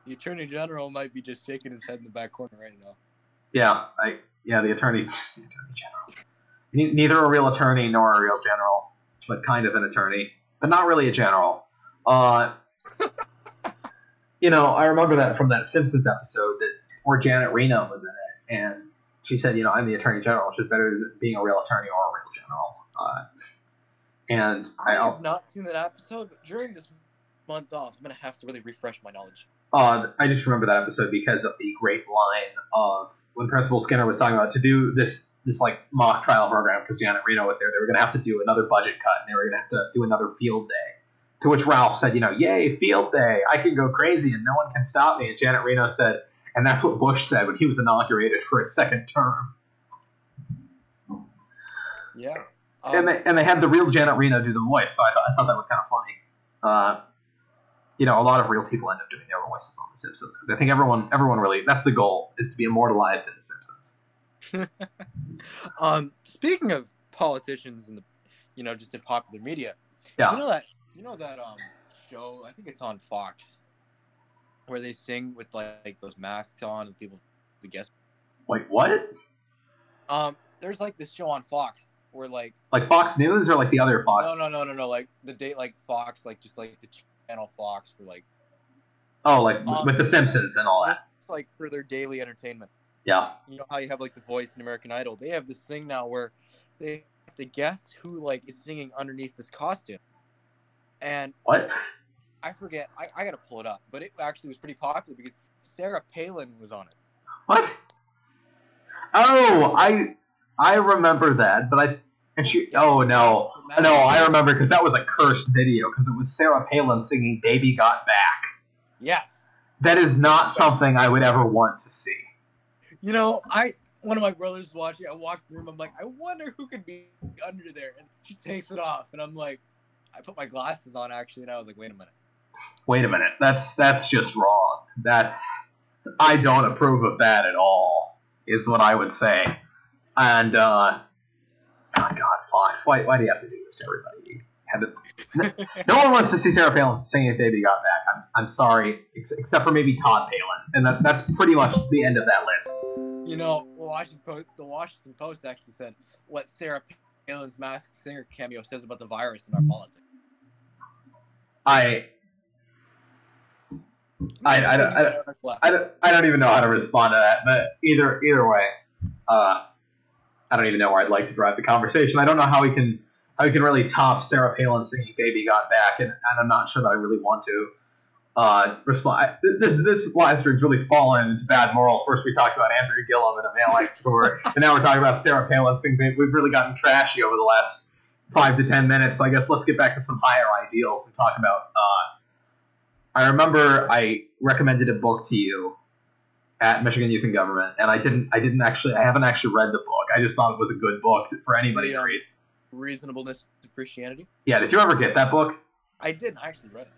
The attorney general might be just shaking his head in the back corner right now. Yeah, I yeah the attorney, the attorney general. Ne- neither a real attorney nor a real general, but kind of an attorney, but not really a general. Uh, you know, I remember that from that Simpsons episode that where Janet Reno was in it, and she said, you know, I'm the attorney general, which is better than being a real attorney or a real general. Uh, and I I, have not seen that episode, but during this month off, I'm gonna have to really refresh my knowledge. Uh, I just remember that episode because of the great line of when Principal Skinner was talking about to do this this like mock trial program because Janet Reno was there. They were going to have to do another budget cut and they were going to have to do another field day. To which Ralph said, "You know, yay field day! I can go crazy and no one can stop me." And Janet Reno said, and that's what Bush said when he was inaugurated for his second term. Yeah. and Um, they and they had the real Janet Reno do the voice, so I thought I thought that was kind of funny. Uh, you know, a lot of real people end up doing their voices on The Simpsons because I think everyone everyone really that's the goal is to be immortalized in The Simpsons. um, speaking of politicians and the, you know, just in popular media, Yeah. you know that you know that um show. I think it's on Fox, where they sing with like, like those masks on and people the guest. Wait, what? Um, there's like this show on Fox where like Like Fox News or like the other Fox? no no no no no like the date like Fox like just like the channel Fox for like Oh, like Um, with The Simpsons and all that. just like for their daily entertainment. Yeah. you know how you have like the voice in American Idol. They have this thing now where they have to guess who like is singing underneath this costume. And What? I forget. I, I gotta pull it up, but it actually was pretty popular because Sarah Palin was on it. What? Oh, I I remember that, but I and she. Oh no, no, I remember because that was a cursed video because it was Sarah Palin singing "Baby Got Back." Yes. That is not something I would ever want to see. You know, I one of my brothers watching. I walked through him. I'm like, I wonder who could be under there. And she takes it off, and I'm like, I put my glasses on actually, and I was like, wait a minute. Wait a minute. That's that's just wrong. That's I don't approve of that at all. Is what I would say. And uh, oh God, Fox, why why do you have to do this to everybody? To, no one wants to see Sarah Palin singing "Baby Got Back." I'm, I'm sorry, ex- except for maybe Todd Palin, and that, that's pretty much the end of that list. You know, Washington Post, the Washington Post actually said what Sarah Palin's Masked Singer cameo says about the virus in our politics. I I, I, don't- I, don't- I, don't, I don't even know how to respond to that, but either either way, uh, I don't even know where I'd like to drive the conversation. I don't know how we can we can really top Sarah Palin singing "Baby Got Back," and, and I'm not sure that I really want to uh, respond. This this live stream's really fallen into bad morals. First we talked about Andrew Gillum and a male like score, and now we're talking about Sarah Palin singing. "Baby." We've really gotten trashy over the last five to ten minutes. So I guess let's get back to some higher ideals and talk about. Uh, I remember I recommended a book to you at Michigan Youth and Government, and I didn't. I didn't actually. I haven't actually read the book. I just thought it was a good book for anybody to read. Reasonableness of Christianity. Yeah. Did you ever get that book? I did. I actually read it.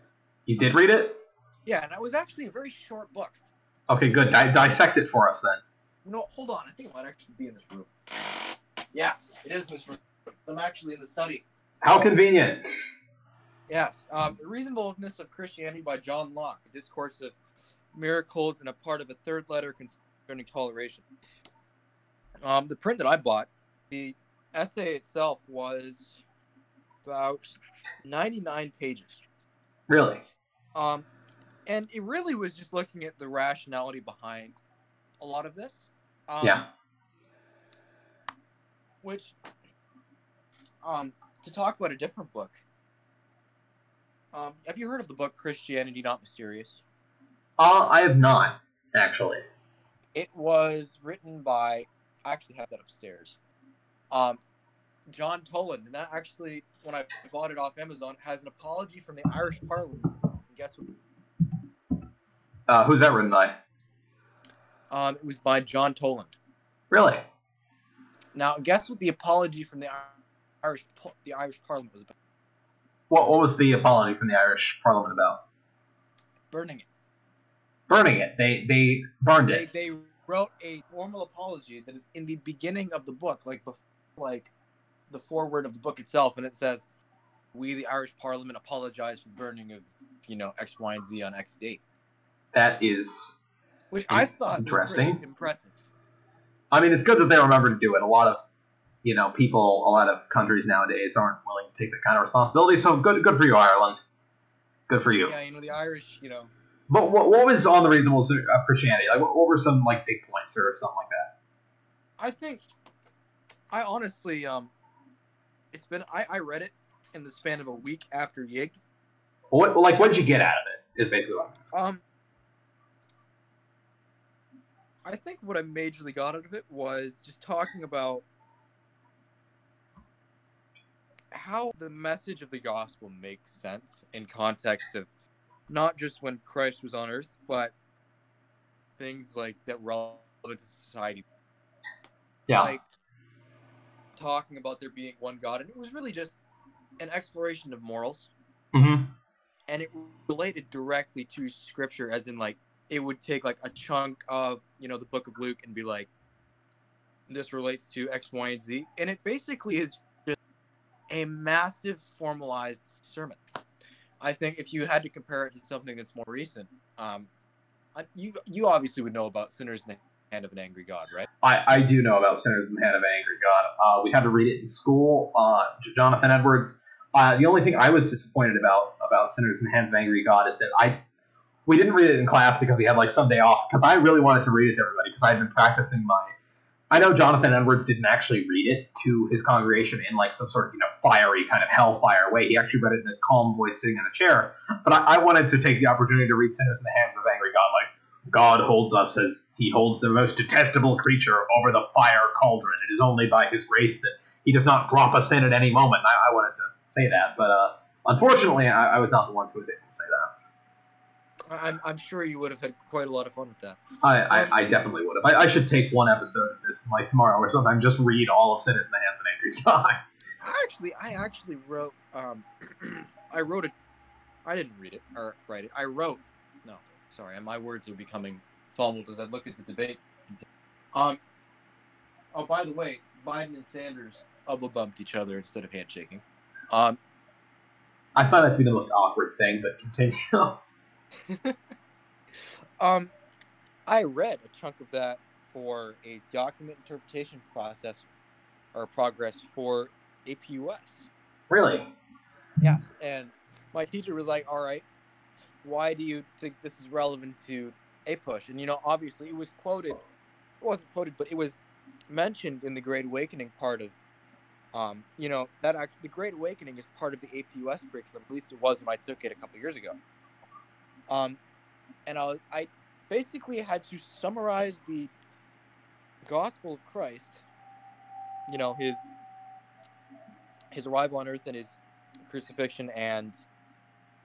You did read it. Yeah, and it was actually a very short book. Okay. Good. Di- dissect it for us then. No, hold on. I think it might actually be in this room. Yes, it is in this room. I'm actually in the study. How convenient. Yes, um, The Reasonableness of Christianity by John Locke, a discourse of miracles and a part of a third letter concerning toleration. Um, the print that I bought, the essay itself was about 99 pages. Really. Um, and it really was just looking at the rationality behind a lot of this. Um, Yeah. Which, um, to talk about a different book, um, have you heard of the book Christianity Not Mysterious? Uh, I have not actually. It was written by, I actually have that upstairs, um, John Toland, and that actually, when I bought it off Amazon, has an apology from the Irish Parliament. And guess what? Uh, who's that written by? Um, it was by John Toland. Really? Now, guess what the apology from the Irish the Irish Parliament was about? What What was the apology from the Irish Parliament about? Burning it. Burning it. They they burned They, it. they wrote a formal apology that is in the beginning of the book, like before, like the foreword of the book itself, and it says, "We, the Irish Parliament, apologize for the burning of, you know, X, Y, and Z on X date," That is. which I thought Interesting. impressive. I mean, it's good that they remember to do it. A lot of, you know, people, a lot of countries nowadays aren't willing to take that kind of responsibility. So good, good for you, Ireland. Good for you. Yeah, you know, the Irish, you know, But what, what was on the reasonableness of uh, Christianity? Like, what, what were some like big points or something like that? I think, I honestly, um, it's been I, I read it in the span of a week after Yig. What like what did you get out of it? Is basically what I'm asking. Um, I think what I majorly got out of it was just talking about how the message of the gospel makes sense in context of not just when Christ was on earth, but things like that relevant to society. Yeah. Like talking about there being one God, and it was really just an exploration of morals. Mm-hmm. and it related directly to scripture as in like it would take like a chunk of you know the book of luke and be like this relates to x y and z. And it basically is just a massive formalized sermon. I think if you had to compare it to something that's more recent um you you obviously would know about sinners in the hand of an angry god right I, I do know about Sinners in the Hand of an Angry God. Uh, we had to read it in school. Uh, Jonathan Edwards. Uh, the only thing I was disappointed about about Sinners in the Hands of an Angry God is that I we didn't read it in class because we had like some day off because I really wanted to read it to everybody because I had been practicing my I know Jonathan Edwards didn't actually read it to his congregation in like some sort of you know fiery kind of hellfire way. He actually read it in a calm voice, sitting in a chair. But I, I wanted to take the opportunity to read "Sinners in the Hands of Angry God." God holds us as He holds the most detestable creature over the fire cauldron. It is only by His grace that He does not drop us in at any moment. I, I wanted to say that, but uh, unfortunately, I, I was not the one who was able to say that. I'm, I'm sure you would have had quite a lot of fun with that. I, I, I definitely would have. I, I should take one episode of this like tomorrow or something. Just read all of Sinners in the Hands of an Angry God. I actually, I actually wrote. Um, I wrote it. I didn't read it or write it. I wrote. Sorry, my words are becoming fumbled as I look at the debate. Um. Oh, by the way, Biden and Sanders elbow bumped each other instead of handshaking. Um. I find that to be the most awkward thing, but continue. um, I read a chunk of that for a document interpretation process or progress for APUSH. Really? Yes, and my teacher was like, "All right, why do you think this is relevant to APUSH? And you know, obviously, it was quoted. It wasn't quoted, but it was mentioned in the Great Awakening part of. Um, you know that act, the Great Awakening is part of the APUSH curriculum. At least it was when I took it a couple years ago. Um, and I, I basically had to summarize the gospel of Christ. You know his his arrival on earth and his crucifixion and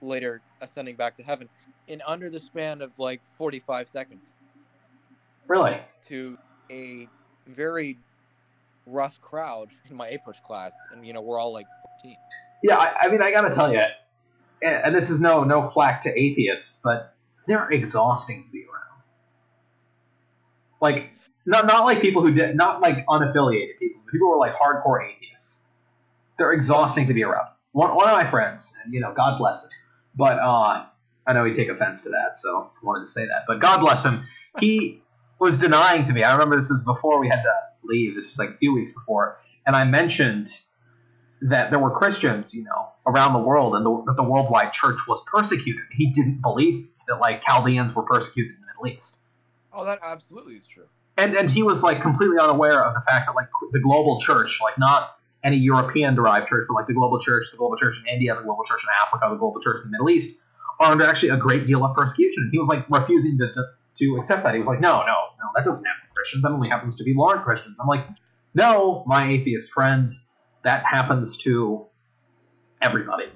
later ascending back to heaven in under the span of like 45 seconds. Really? To a very rough crowd in my APUSH class, and you know we're all like 14. Yeah, I, I mean, I gotta tell you, and this is no no flack to atheists, but they're exhausting to be around. Like not not like people who did not like unaffiliated people, people who are like hardcore atheists. They're exhausting to be around. One one of my friends, and you know, God bless him, but uh, I know he'd take offense to that, so I wanted to say that. But God bless him, he was denying to me. I remember this was before we had to leave. This is like a few weeks before, and I mentioned that there were Christians, you know, around the world, and the, that the worldwide church was persecuted. He didn't believe that like Chaldeans were persecuted in the Middle East. Oh, that absolutely is true. And and he was like completely unaware of the fact that like the global church, like not any European derived church, but like the global church, the global church in India, the global church in Africa, the global church in the Middle East, are under actually a great deal of persecution. And he was like refusing to, to, to accept that. He was like, no, no, no, that doesn't happen to Christians. That only happens to be large Christians. I'm like, no, my atheist friend, that happens to everybody.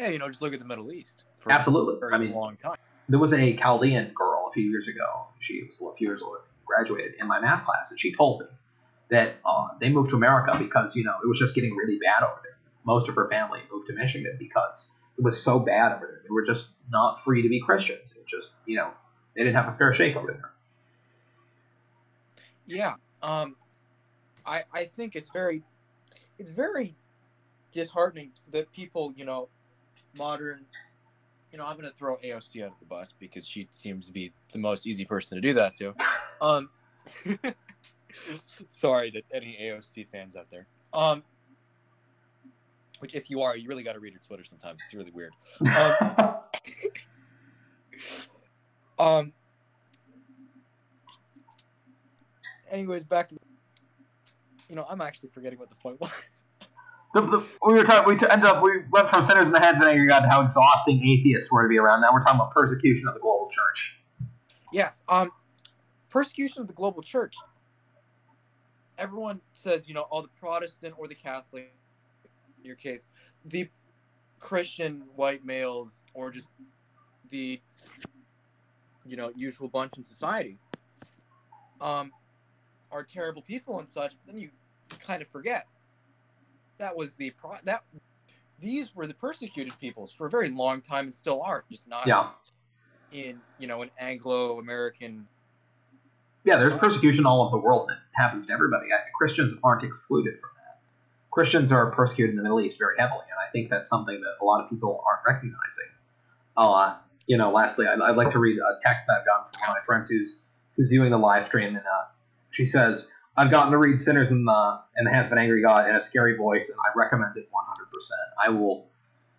Yeah, you know, just look at the Middle East. For Absolutely. I mean, long time. There was a Chaldean girl a few years ago. She was a few years old, graduated in my math class, and she told me that uh, they moved to America because you know it was just getting really bad over there. Most of her family moved to Michigan because it was so bad over there. They were just not free to be Christians. It just you know they didn't have a fair shake over there. Yeah, um, I I think it's very it's very disheartening that people you know modern you know, I'm going to throw AOC under the bus because she seems to be the most easy person to do that to. Um, sorry to any AOC fans out there. Um, which, if you are, you really got to read her Twitter sometimes. It's really weird. Um, um anyways, back to the, you know, I'm actually forgetting what the point was. The, the, we were talking. We t- ended up. We went from sinners in the hands of an angry God to how exhausting atheists were to be around. Now we're talking about persecution of the global church. Yes. Um, persecution of the global church. Everyone says, you know, all the Protestant or the Catholic, in your case, the Christian white males or just the, you know, usual bunch in society, um, are terrible people and such. But then you kind of forget that was the pro that these were the persecuted peoples for a very long time and still are just not yeah. in you know an Anglo American yeah there's persecution all over the world that happens to everybody Christians aren't excluded from that Christians are persecuted in the Middle East very heavily and I think that's something that a lot of people aren't recognizing uh, you know lastly I'd, I'd like to read a text that I've gotten from one of my friends who's who's viewing the live stream and uh, she says I've gotten to read Sinners in the in the Hands of an Angry God in a scary voice, and I recommend it 100%. I will,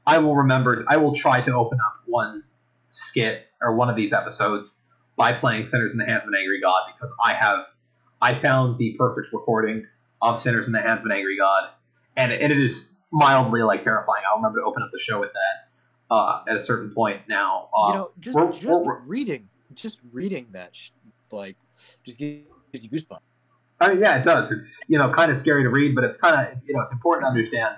I will remember. I will try to open up one skit or one of these episodes by playing Sinners in the Hands of an Angry God because I have I found the perfect recording of Sinners in the Hands of an Angry God, and, and it is mildly like terrifying. I'll remember to open up the show with that uh, at a certain point. Now, uh, you know, just we're- just we're- reading, just reading that, sh- like, just gives you goosebumps. I mean, yeah, it does. It's you know kind of scary to read, but it's kind of you know it's important to understand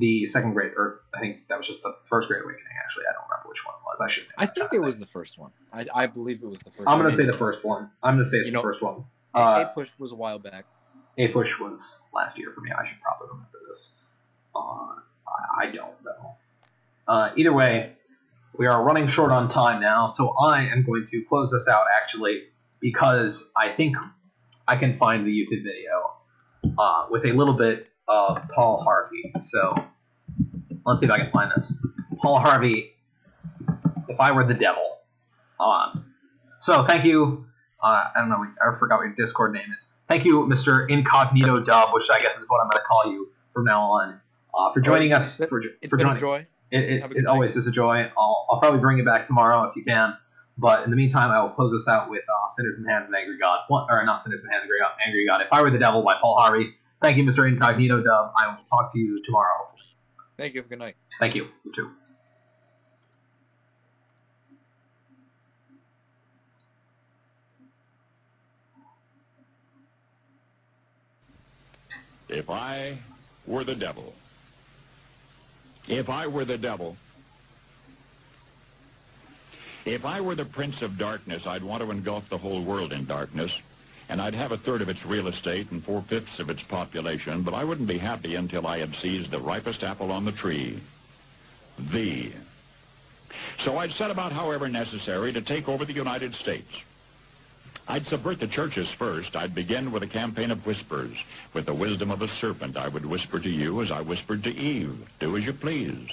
the second grade, or I think that was just the first Great Awakening. Actually, I don't remember which one it was. I should. I think it was the first one. I, I believe it was the first. I'm gonna one. say the first one. I'm gonna say it's You the know, first one. A- Uh, APUSH was a while back. APUSH was last year for me. I should probably remember this. Uh, I, I don't know. Uh, either way, we are running short on time now, so I am going to close this out actually because I think I can find the YouTube video uh, with a little bit of Paul Harvey. So let's see if I can find this. Paul Harvey, if I were the devil. Um, so thank you. Uh, I don't know. I forgot what your Discord name is. Thank you, Mr. Incognito Dub, which I guess is what I'm going to call you from now on, uh, for joining us. It's For, It's for been joining. a joy. It, it, it always is a joy. I'll, I'll probably bring it back tomorrow if you can. But in the meantime, I will close this out with uh, Sinners in the Hands of Angry God. One, or not Sinners in the Hands of Angry God, Angry God. If I Were the Devil by Paul Harvey. Thank you, Mr. Incognito Dub. I will talk to you tomorrow. Thank you. Have a good night. Thank you. You too. If I were the devil, if I were the devil, if I were the prince of darkness, I'd want to engulf the whole world in darkness, and I'd have a third of its real estate and four-fifths of its population, but I wouldn't be happy until I had seized the ripest apple on the tree, thee. So I'd set about, however necessary, to take over the United States. I'd subvert the churches first. I'd begin with a campaign of whispers. With the wisdom of a serpent, I would whisper to you as I whispered to Eve, do as you please.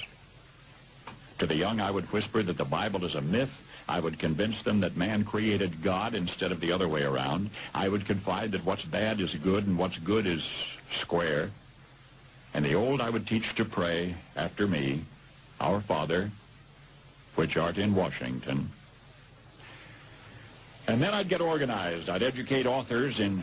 To the young, I would whisper that the Bible is a myth. I would convince them that man created God instead of the other way around. I would confide that what's bad is good and what's good is square. And the old I would teach to pray after me, Our Father, which art in Washington. And then I'd get organized. I'd educate authors in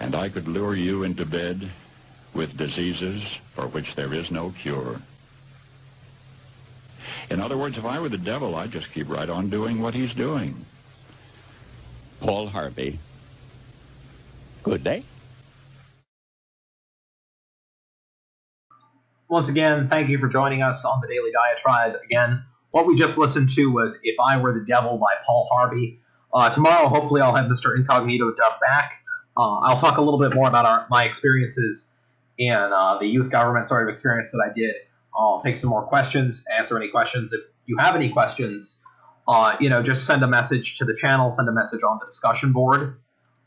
and I could lure you into bed with diseases for which there is no cure. In other words, if I were the devil, I'd just keep right on doing what he's doing. Paul Harvey. Good day. Once again, thank you for joining us on the Daily Diatribe. Again, what we just listened to was If I Were the Devil by Paul Harvey. Uh, tomorrow, hopefully, I'll have Mr. Incognito Dub back. Uh, I'll talk a little bit more about our, my experiences in uh, the youth government sort of experience that I did. I'll take some more questions, answer any questions. If you have any questions, uh, you know, just send a message to the channel, send a message on the discussion board.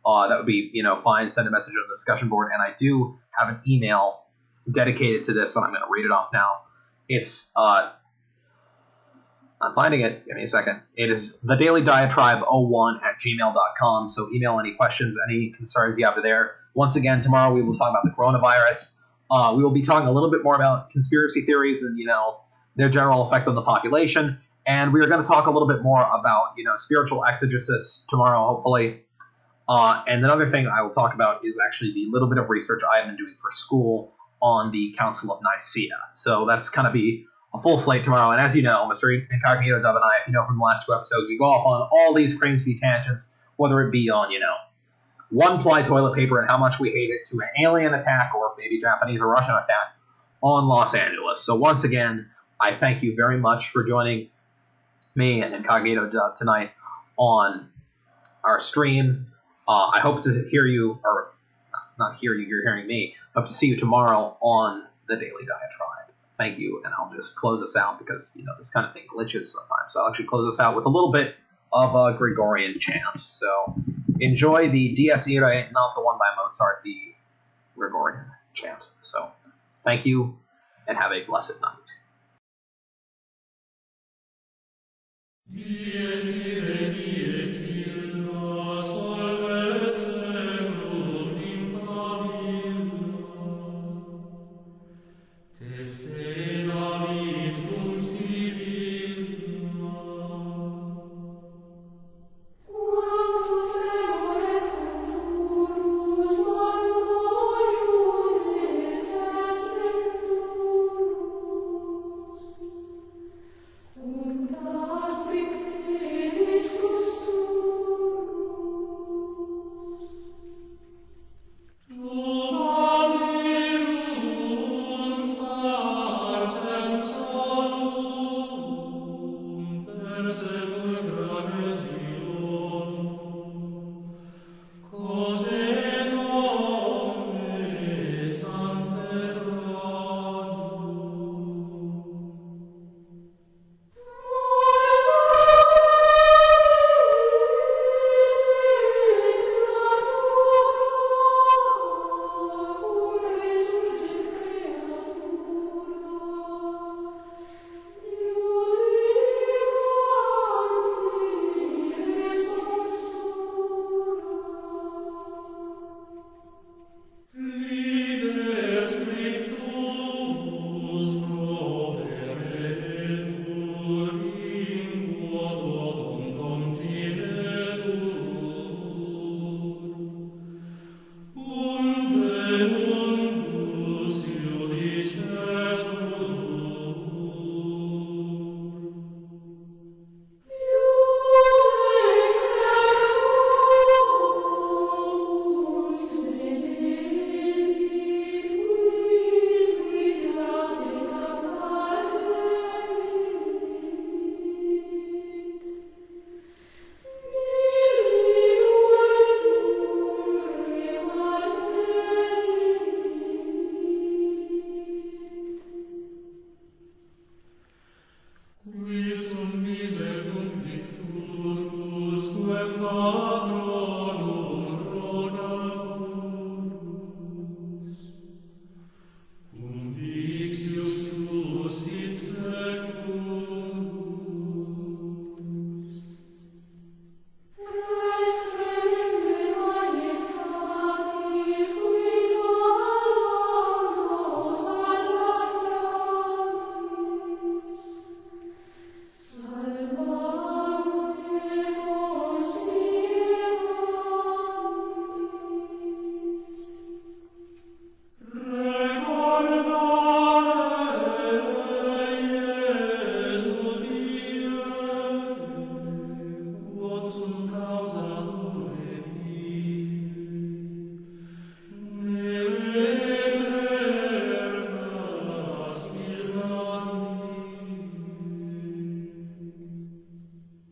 Uh, that would be, you know, fine. Send a message on the discussion board. And I do have an email dedicated to this, and I'm going to read it off now. It's, uh, I'm finding it. Give me a second. It is the daily diatribe 01 at gmail.com. So email any questions, any concerns you have there. Once again, tomorrow we will talk about the coronavirus. Uh, we will be talking a little bit more about conspiracy theories and, you know, their general effect on the population. And we are going to talk a little bit more about, you know, spiritual exegesis tomorrow, hopefully. Uh, and another thing I will talk about is actually the little bit of research I have been doing for school on the Council of Nicaea. So that's kind of be a full slate tomorrow. And as you know, Mr. Incognito Dub and I, if you know from the last two episodes, we go off on all these crazy tangents, whether it be on, you know, one ply toilet paper and how much we hate it, to an alien attack or maybe Japanese or Russian attack on Los Angeles. So once again, I thank you very much for joining me and Incognito Dub tonight on our stream. Uh, I hope to hear you, or not hear you, you're hearing me. Hope to see you tomorrow on the Daily Diatribe. Thank you, and I'll just close us out because, you know, this kind of thing glitches sometimes. So I'll actually close us out with a little bit of a Gregorian chant. So enjoy the Dies Irae, not the one by Mozart, the Gregorian chant. So thank you, and have a blessed night. Dies irae,